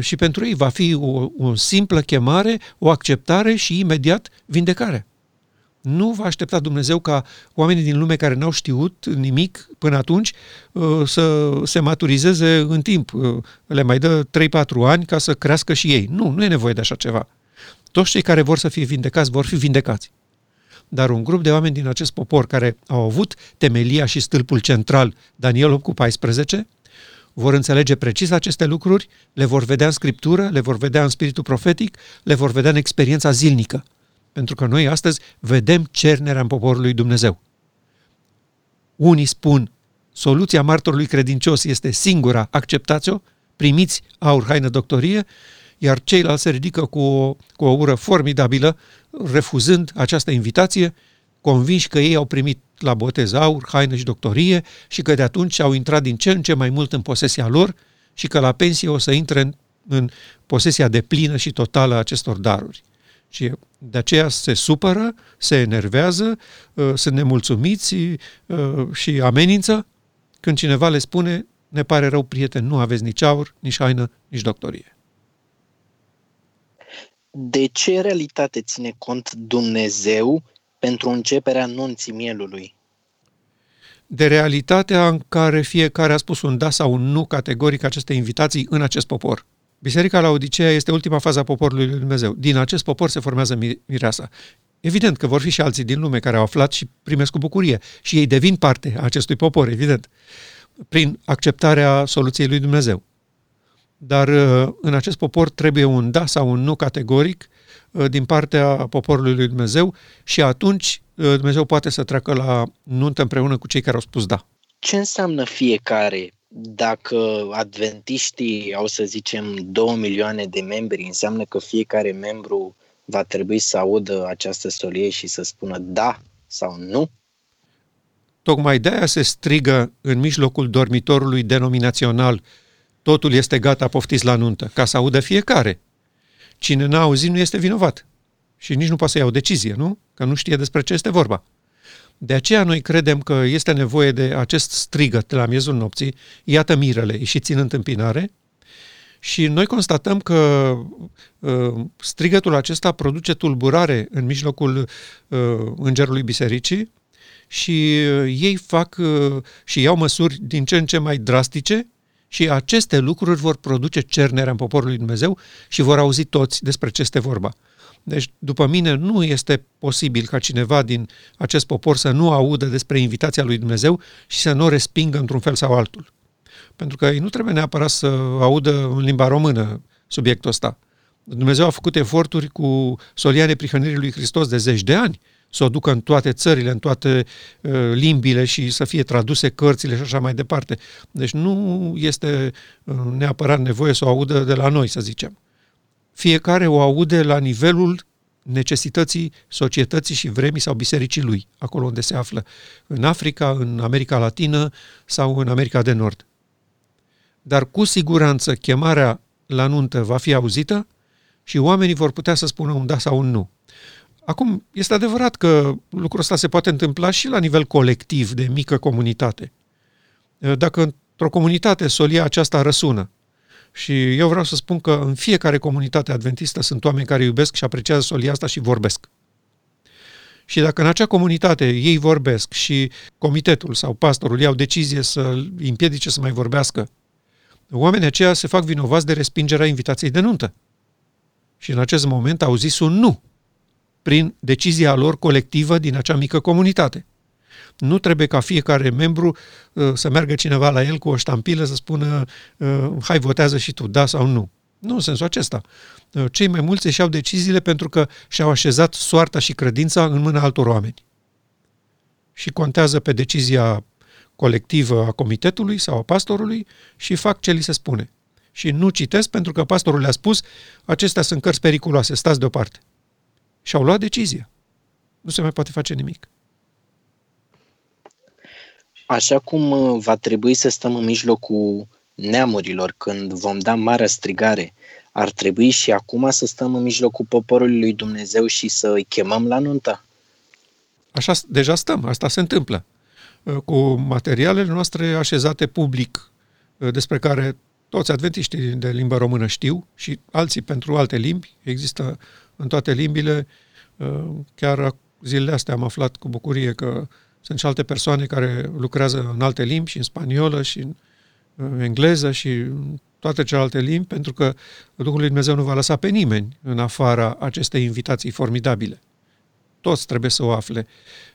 și pentru ei va fi o, o simplă chemare, o acceptare și imediat vindecare. Nu va aștepta Dumnezeu ca oamenii din lume care n-au știut nimic până atunci uh, să se maturizeze în timp. Uh, le mai dă 3-4 ani ca să crească și ei. Nu, nu e nevoie de așa ceva. Toți cei care vor să fie vindecați vor fi vindecați. Dar un grup de oameni din acest popor care au avut temelia și stâlpul central, Daniel 8 cu 14, vor înțelege precis aceste lucruri, le vor vedea în scriptură, le vor vedea în spiritul profetic, le vor vedea în experiența zilnică. Pentru că noi astăzi vedem cernerea în poporul lui Dumnezeu. Unii spun, soluția martorului credincios este singura, acceptați-o, primiți aur, haină, doctorie, iar ceilalți se ridică cu o, cu o ură formidabilă, refuzând această invitație, convinși că ei au primit la botez aur, haină și doctorie și că de atunci au intrat din ce în ce mai mult în posesia lor și că la pensie o să intre în, în posesia de plină și totală a acestor daruri. Și de aceea se supără, se enervează, uh, sunt nemulțumiți uh, și amenință când cineva le spune ne pare rău, prieten, nu aveți nici aur, nici haină, nici doctorie. De ce realitate ține cont Dumnezeu pentru începerea nunții mielului? De realitatea în care fiecare a spus un da sau un nu categoric aceste invitații în acest popor. Biserica la Odiseea este ultima fază a poporului lui Dumnezeu. Din acest popor se formează mireasa. Evident că vor fi și alții din lume care au aflat și primesc cu bucurie și ei devin parte a acestui popor, evident, prin acceptarea soluției lui Dumnezeu. Dar uh, în acest popor trebuie un da sau un nu categoric uh, din partea poporului lui Dumnezeu și atunci uh, Dumnezeu poate să treacă la nuntă împreună cu cei care au spus da. Ce înseamnă fiecare dacă adventiștii au, să zicem, 2 milioane de membri, înseamnă că fiecare membru va trebui să audă această solie și să spună da sau nu? Tocmai de aia se strigă în mijlocul dormitorului denominațional totul este gata, poftiți la nuntă, ca să audă fiecare. Cine n-a auzit nu este vinovat. Și nici nu poate să ia o decizie, nu? Că nu știe despre ce este vorba. De aceea noi credem că este nevoie de acest strigăt la miezul nopții, iată mirele, ieșiți în întâmpinare, și noi constatăm că uh, strigătul acesta produce tulburare în mijlocul uh, îngerului bisericii și uh, ei fac uh, și iau măsuri din ce în ce mai drastice Și aceste lucruri vor produce cernerea în poporul lui Dumnezeu și vor auzi toți despre ce este vorba. Deci, după mine, nu este posibil ca cineva din acest popor să nu audă despre invitația lui Dumnezeu și să nu o respingă într-un fel sau altul. Pentru că ei nu trebuie neapărat să audă în limba română subiectul ăsta. Dumnezeu a făcut eforturi cu solia neprihănirii lui Hristos de zeci de ani să o ducă în toate țările, în toate uh, limbile și să fie traduse cărțile și așa mai departe. Deci nu este uh, neapărat nevoie să o audă de la noi, să zicem. Fiecare o aude la nivelul necesității societății și vremii sau bisericii lui, acolo unde se află, în Africa, în America Latină sau în America de Nord. Dar cu siguranță chemarea la nuntă va fi auzită și oamenii vor putea să spună un da sau un nu. Acum, este adevărat că lucrul ăsta se poate întâmpla și la nivel colectiv, de mică comunitate. Dacă într-o comunitate solia aceasta răsună, și eu vreau să spun că în fiecare comunitate adventistă sunt oameni care iubesc și apreciază solia asta și vorbesc. Și dacă în acea comunitate ei vorbesc și comitetul sau pastorul iau decizie să îl împiedice să mai vorbească, oamenii aceia se fac vinovați de respingerea invitației de nuntă. Și în acest moment au zis un nu prin decizia lor colectivă din acea mică comunitate. Nu trebuie ca fiecare membru uh, să meargă cineva la el cu o ștampilă să spună uh, hai votează și tu, da sau nu. Nu în sensul acesta. Uh, cei mai mulți își iau deciziile pentru că și-au așezat soarta și credința în mâna altor oameni. Și contează pe decizia colectivă a comitetului sau a pastorului și fac ce li se spune. Și nu citesc pentru că pastorul le-a spus acestea sunt cărți periculoase, stați deoparte. Și au luat decizia. Nu se mai poate face nimic. Așa cum uh, va trebui să stăm în mijlocul neamurilor când vom da marea strigare, ar trebui și acum să stăm în mijlocul poporului lui Dumnezeu și să îi chemăm la nuntă? Așa deja stăm, asta se întâmplă. Uh, cu materialele noastre așezate public, uh, despre care toți adventiștii de limbă română știu și alții pentru alte limbi, există în toate limbile. Chiar zilele astea am aflat cu bucurie că sunt și alte persoane care lucrează în alte limbi, și în spaniolă, și în engleză, și în toate celelalte limbi, pentru că Duhul lui Dumnezeu nu va lăsa pe nimeni în afara acestei invitații formidabile. Toți trebuie să o afle.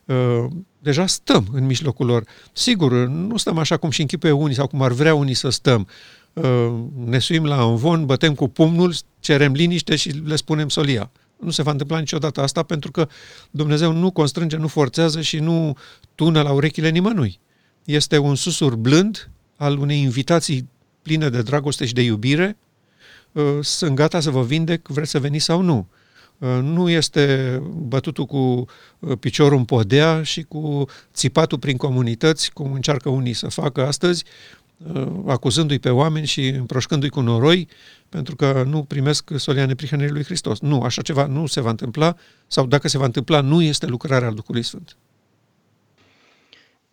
Uh, deja stăm în mijlocul lor. Sigur, nu stăm așa cum și închipe unii sau cum ar vrea unii să stăm. Uh, ne suim la învon, bătem cu pumnul, cerem liniște și le spunem solia. Nu se va întâmpla niciodată asta pentru că Dumnezeu nu constrânge, nu forțează și nu tună la urechile nimănui. Este un susur blând al unei invitații pline de dragoste și de iubire. Uh, sunt gata să vă vindec, vreți să veniți sau nu. Uh, nu este bătutul cu uh, piciorul în podea și cu țipatul prin comunități, cum încearcă unii să facă astăzi, acuzându-i pe oameni și împroșcându-i cu noroi, pentru că nu primesc solia neprihănirii lui Hristos. Nu, așa ceva nu se va întâmpla, sau dacă se va întâmpla, nu este lucrarea Duhului Sfânt.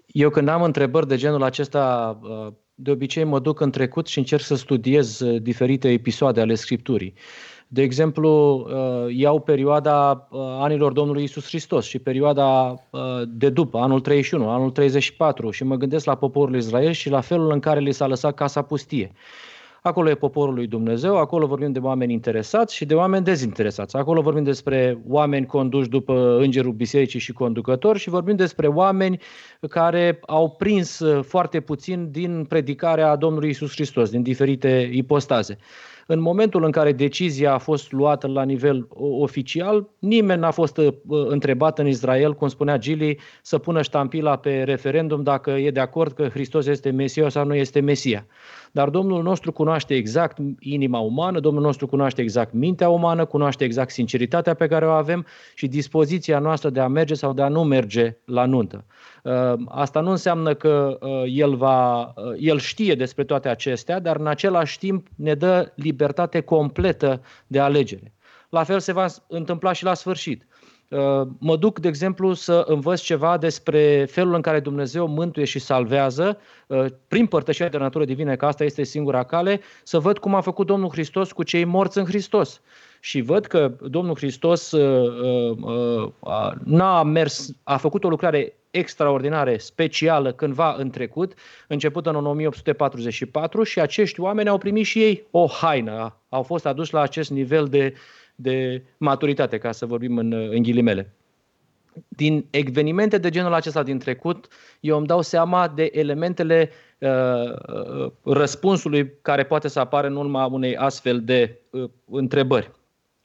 Eu când am întrebări de genul acesta, uh, de obicei mă duc în trecut și încerc să studiez uh, diferite episoade ale Scripturii. De exemplu, uh, iau perioada anilor Domnului Isus Hristos și perioada de după, anul 31, anul 34 și mă gândesc la poporul Israel și la felul în care li s-a lăsat casa pustie. Acolo e poporul lui Dumnezeu, acolo vorbim de oameni interesați și de oameni dezinteresați. Acolo vorbim despre oameni conduși după îngerul bisericii și conducători și vorbim despre oameni care au prins foarte puțin din predicarea Domnului Isus Hristos, din diferite ipostaze. În momentul în care decizia a fost luată la nivel oficial, nimeni n-a fost uh, întrebat în Israel, cum spunea Gili, să pună ștampila pe referendum dacă e de acord că Hristos este Mesia sau nu este Mesia. Dar Domnul nostru cunoaște exact inima umană, Domnul nostru cunoaște exact mintea umană, cunoaște exact sinceritatea pe care o avem și dispoziția noastră de a merge sau de a nu merge la nuntă. Uh, asta nu înseamnă că uh, el, va, uh, el știe despre toate acestea, dar în același timp ne dă libertate completă de alegere. La fel se va întâmpla și la sfârșit. Mă duc, de exemplu, să învăț ceva despre felul în care Dumnezeu mântuie și salvează prin părtășirea de natură divină, că asta este singura cale, să văd cum a făcut Domnul Hristos cu cei morți în Hristos. Și văd că Domnul Hristos uh, uh, uh, n-a mers, a făcut o lucrare extraordinare, specială, cândva în trecut, început în 1844 și acești oameni au primit și ei o haină, au fost aduși la acest nivel de, de maturitate, ca să vorbim în, în ghilimele din evenimente de genul acesta din trecut, eu îmi dau seama de elementele uh, uh, răspunsului care poate să apară în urma unei astfel de uh, întrebări.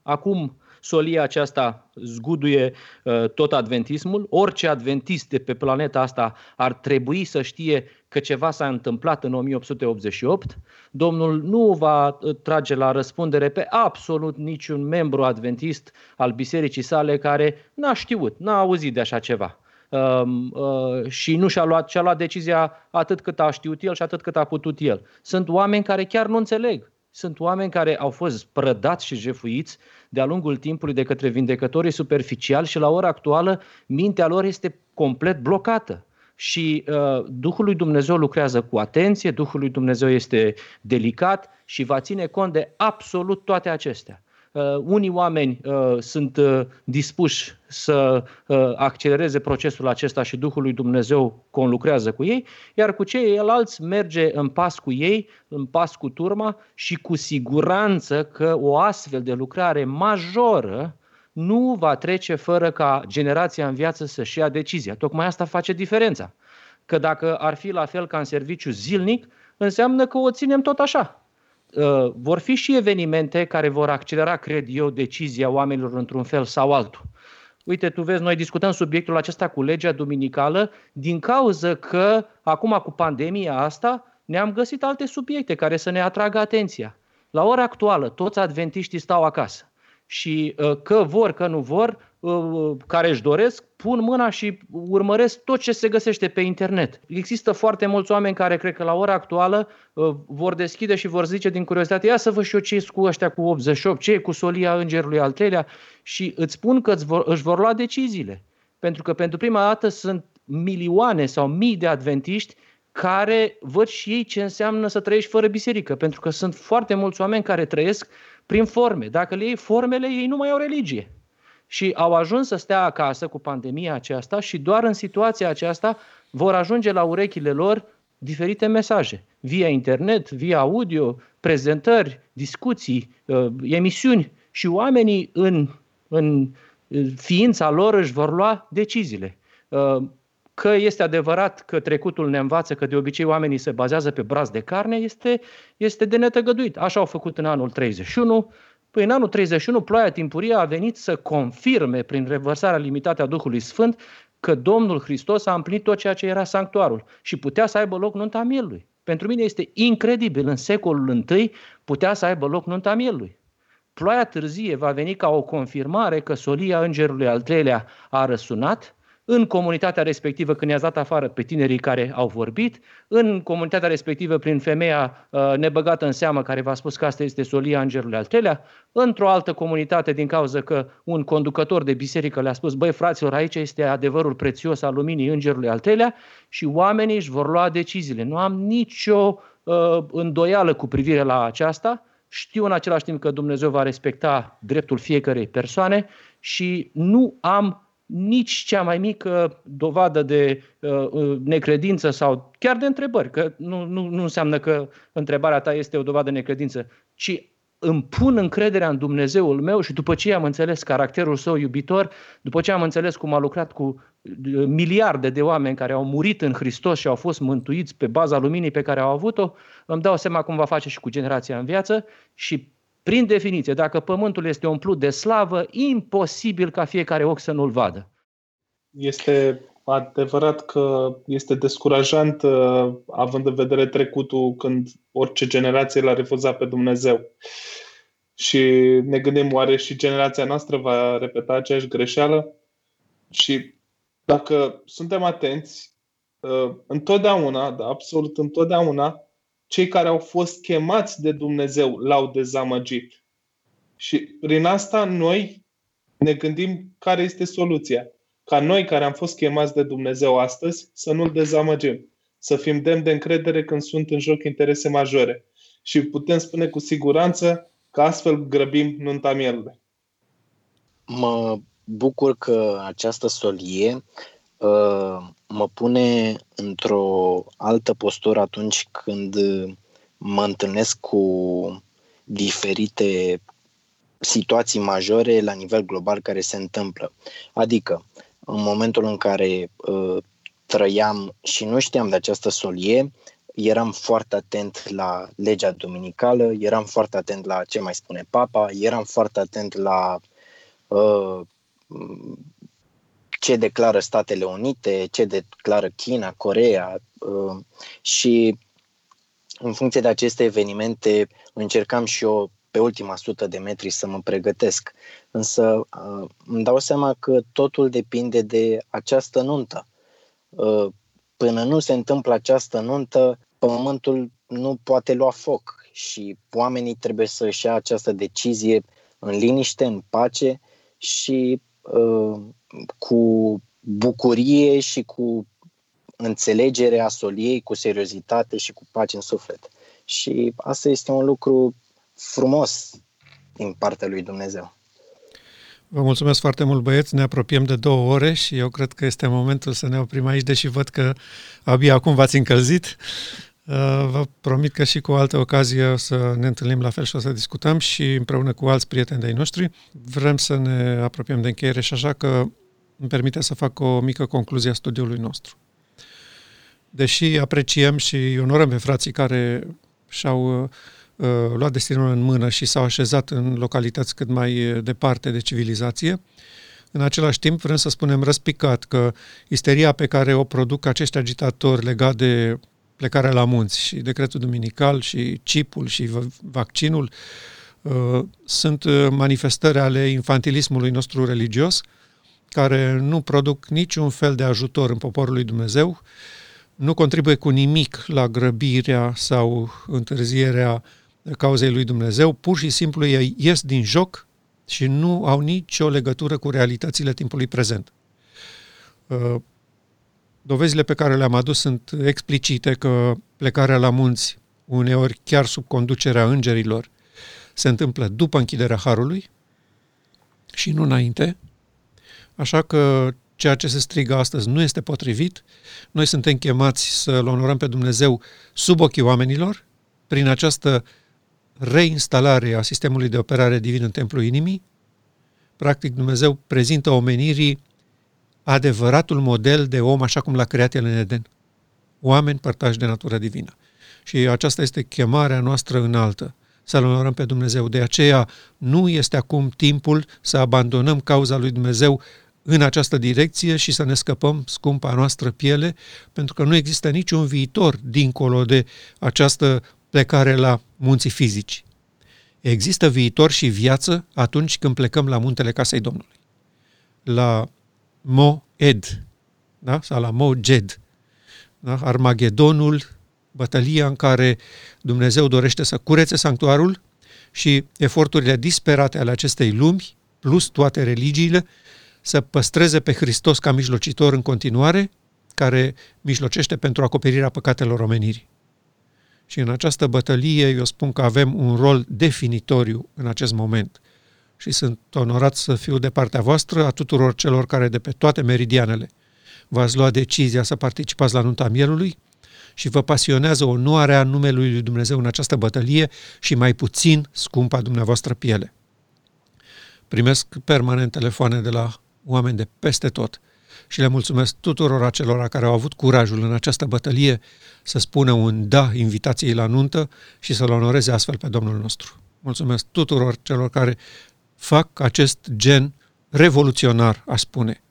Acum, solia aceasta zguduie uh, tot adventismul. Orice adventist de pe planeta asta ar trebui să știe că ceva s-a întâmplat în 1888. Domnul nu va uh, trage la răspundere pe absolut niciun membru adventist al bisericii sale care n-a știut, n-a auzit de așa ceva. Uh, uh, și nu și-a luat, și-a luat decizia atât cât a știut el și atât cât a putut el. Sunt oameni care chiar nu înțeleg sunt oameni care au fost prădați și jefuiți de-a lungul timpului de către vindecătorii superficiali și la ora actuală mintea lor este complet blocată. Și uh, Duhul lui Dumnezeu lucrează cu atenție, Duhul lui Dumnezeu este delicat și va ține cont de absolut toate acestea. Uh, unii oameni uh, sunt uh, dispuși să uh, accelereze procesul acesta și Duhul lui Dumnezeu conlucrează cu ei, iar cu ceilalți merge în pas cu ei, în pas cu turma și cu siguranță că o astfel de lucrare majoră nu va trece fără ca generația în viață să-și ia decizia. Tocmai asta face diferența. Că dacă ar fi la fel ca în serviciu zilnic, înseamnă că o ținem tot așa Uh, vor fi și evenimente care vor accelera, cred eu, decizia oamenilor într-un fel sau altul. Uite, tu vezi, noi discutăm subiectul acesta cu legea duminicală din cauza că acum cu pandemia asta ne-am găsit alte subiecte care să ne atragă atenția. La ora actuală, toți adventiștii stau acasă și uh, că vor, că nu vor, uh, care își doresc, pun mâna și urmăresc tot ce se găsește pe internet. Există foarte mulți oameni care cred că la ora actuală uh, vor deschide și vor zice din curiozitate, ia să văd și eu ce cu ăștia cu 88, ce e cu solia îngerului al treilea și îți spun că îți vor, își vor lua deciziile. Pentru că pentru prima dată sunt milioane sau mii de adventiști care văd și ei ce înseamnă să trăiești fără biserică, pentru că sunt foarte mulți oameni care trăiesc prin forme. Dacă le iei formele, ei nu mai au religie. Și au ajuns să stea acasă cu pandemia aceasta și doar în situația aceasta vor ajunge la urechile lor diferite mesaje, via internet, via audio, prezentări, discuții, uh, emisiuni și oamenii în, în ființa lor își vor lua deciziile. Uh, Că este adevărat că trecutul ne învață că de obicei oamenii se bazează pe braz de carne, este, este de netăgăduit. Așa au făcut în anul 31. Păi în anul 31 ploaia timpurie a venit să confirme prin revărsarea limitată a Duhului Sfânt că Domnul Hristos a împlinit tot ceea ce era sanctuarul și putea să aibă loc nunta mielului. Pentru mine este incredibil, în secolul I putea să aibă loc nunta mielului. Ploaia târzie va veni ca o confirmare că solia îngerului al treilea a răsunat în comunitatea respectivă când i-ați dat afară pe tinerii care au vorbit, în comunitatea respectivă prin femeia uh, nebăgată în seamă care v-a spus că asta este solia îngerului al treilea, într-o altă comunitate din cauza că un conducător de biserică le-a spus, băi fraților, aici este adevărul prețios al luminii îngerului al treilea și oamenii își vor lua deciziile. Nu am nicio uh, îndoială cu privire la aceasta, știu în același timp că Dumnezeu va respecta dreptul fiecărei persoane și nu am nici cea mai mică dovadă de uh, uh, necredință sau chiar de întrebări, că nu, nu, nu înseamnă că întrebarea ta este o dovadă de necredință, ci îmi pun încrederea în Dumnezeul meu și după ce am înțeles caracterul său iubitor, după ce am înțeles cum a lucrat cu uh, miliarde de oameni care au murit în Hristos și au fost mântuiți pe baza luminii pe care au avut-o, îmi dau seama cum va face și cu generația în viață și prin definiție, dacă pământul este umplut de slavă, imposibil ca fiecare ochi să nu-l vadă. Este adevărat că este descurajant uh, având în vedere trecutul când orice generație l-a refuzat pe Dumnezeu. Și ne gândim, oare și generația noastră va repeta aceeași greșeală? Și dacă suntem atenți, uh, întotdeauna, da, absolut întotdeauna, cei care au fost chemați de Dumnezeu l-au dezamăgit. Și prin asta noi ne gândim care este soluția. Ca noi care am fost chemați de Dumnezeu astăzi să nu-L dezamăgim. Să fim demn de încredere când sunt în joc interese majore. Și putem spune cu siguranță că astfel grăbim nunta mielului. Mă bucur că această solie uh, mă pune într-o altă postură atunci când mă întâlnesc cu diferite situații majore la nivel global care se întâmplă. Adică, în momentul în care uh, trăiam și nu știam de această solie, eram foarte atent la legea dominicală, eram foarte atent la ce mai spune papa, eram foarte atent la uh, ce declară Statele Unite, ce declară China, Corea uh, și în funcție de aceste evenimente încercam și eu pe ultima sută de metri să mă pregătesc. Însă uh, îmi dau seama că totul depinde de această nuntă. Uh, până nu se întâmplă această nuntă, pământul nu poate lua foc și oamenii trebuie să își ia această decizie în liniște, în pace și uh, cu bucurie și cu înțelegere a soliei, cu seriozitate și cu pace în suflet. Și asta este un lucru frumos din partea lui Dumnezeu. Vă mulțumesc foarte mult, băieți. Ne apropiem de două ore și eu cred că este momentul să ne oprim aici, deși văd că abia acum v-ați încălzit. Uh, vă promit că și cu alte ocazie o să ne întâlnim la fel și o să discutăm și împreună cu alți prieteni de-ai noștri. Vrem să ne apropiem de încheiere și așa că îmi permite să fac o mică concluzie a studiului nostru. Deși apreciem și onorăm pe frații care și-au uh, uh, luat destinul în mână și s-au așezat în localități cât mai uh, departe de civilizație. În același timp, vrem să spunem răspicat că isteria pe care o produc acești agitatori legat de plecarea la munți și decretul duminical și chipul și vaccinul uh, sunt uh, manifestări ale infantilismului nostru religios care nu produc niciun fel de ajutor în poporul lui Dumnezeu, nu contribuie cu nimic la grăbirea sau întârzierea cauzei lui Dumnezeu, pur și simplu ei ies din joc și nu au nicio legătură cu realitățile timpului prezent. Uh, dovezile pe care le-am adus sunt explicite că plecarea la munți, uneori chiar sub conducerea îngerilor, se întâmplă după închiderea Harului și nu înainte. Așa că ceea ce se strigă astăzi nu este potrivit. Noi suntem chemați să-L onorăm pe Dumnezeu sub ochii oamenilor, prin această reinstalare a sistemului de operare divin în templul inimii. Practic, Dumnezeu prezintă omenirii adevăratul model de om așa cum l-a creat el în Eden. Oameni părtași de natură divină. Și aceasta este chemarea noastră înaltă, să-L onorăm pe Dumnezeu. De aceea nu este acum timpul să abandonăm cauza lui Dumnezeu în această direcție și să ne scăpăm scumpa noastră piele, pentru că nu există niciun viitor dincolo de această plecare la munții fizici. Există viitor și viață atunci când plecăm la muntele casei Domnului. La Moed, da? sau la Moged, da? Armagedonul, bătălia în care Dumnezeu dorește să curețe sanctuarul și eforturile disperate ale acestei lumi, plus toate religiile, să păstreze pe Hristos ca mijlocitor în continuare, care mijlocește pentru acoperirea păcatelor omenirii. Și în această bătălie eu spun că avem un rol definitoriu în acest moment. Și sunt onorat să fiu de partea voastră, a tuturor celor care de pe toate meridianele v-ați luat decizia să participați la nunta mielului și vă pasionează onoarea numelui lui Dumnezeu în această bătălie și mai puțin scumpa dumneavoastră piele. Primesc permanent telefoane de la oameni de peste tot și le mulțumesc tuturor acelora care au avut curajul în această bătălie să spună un da invitației la nuntă și să-L onoreze astfel pe Domnul nostru. Mulțumesc tuturor celor care fac acest gen revoluționar, a spune,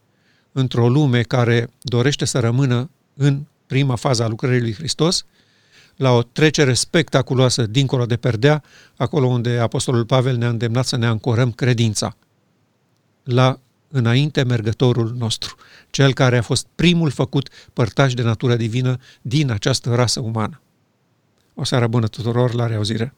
într-o lume care dorește să rămână în prima fază a lucrării lui Hristos, la o trecere spectaculoasă dincolo de perdea, acolo unde Apostolul Pavel ne-a îndemnat să ne ancorăm credința la înainte mergătorul nostru, cel care a fost primul făcut părtaș de natură divină din această rasă umană. O seară bună tuturor, la reauzire!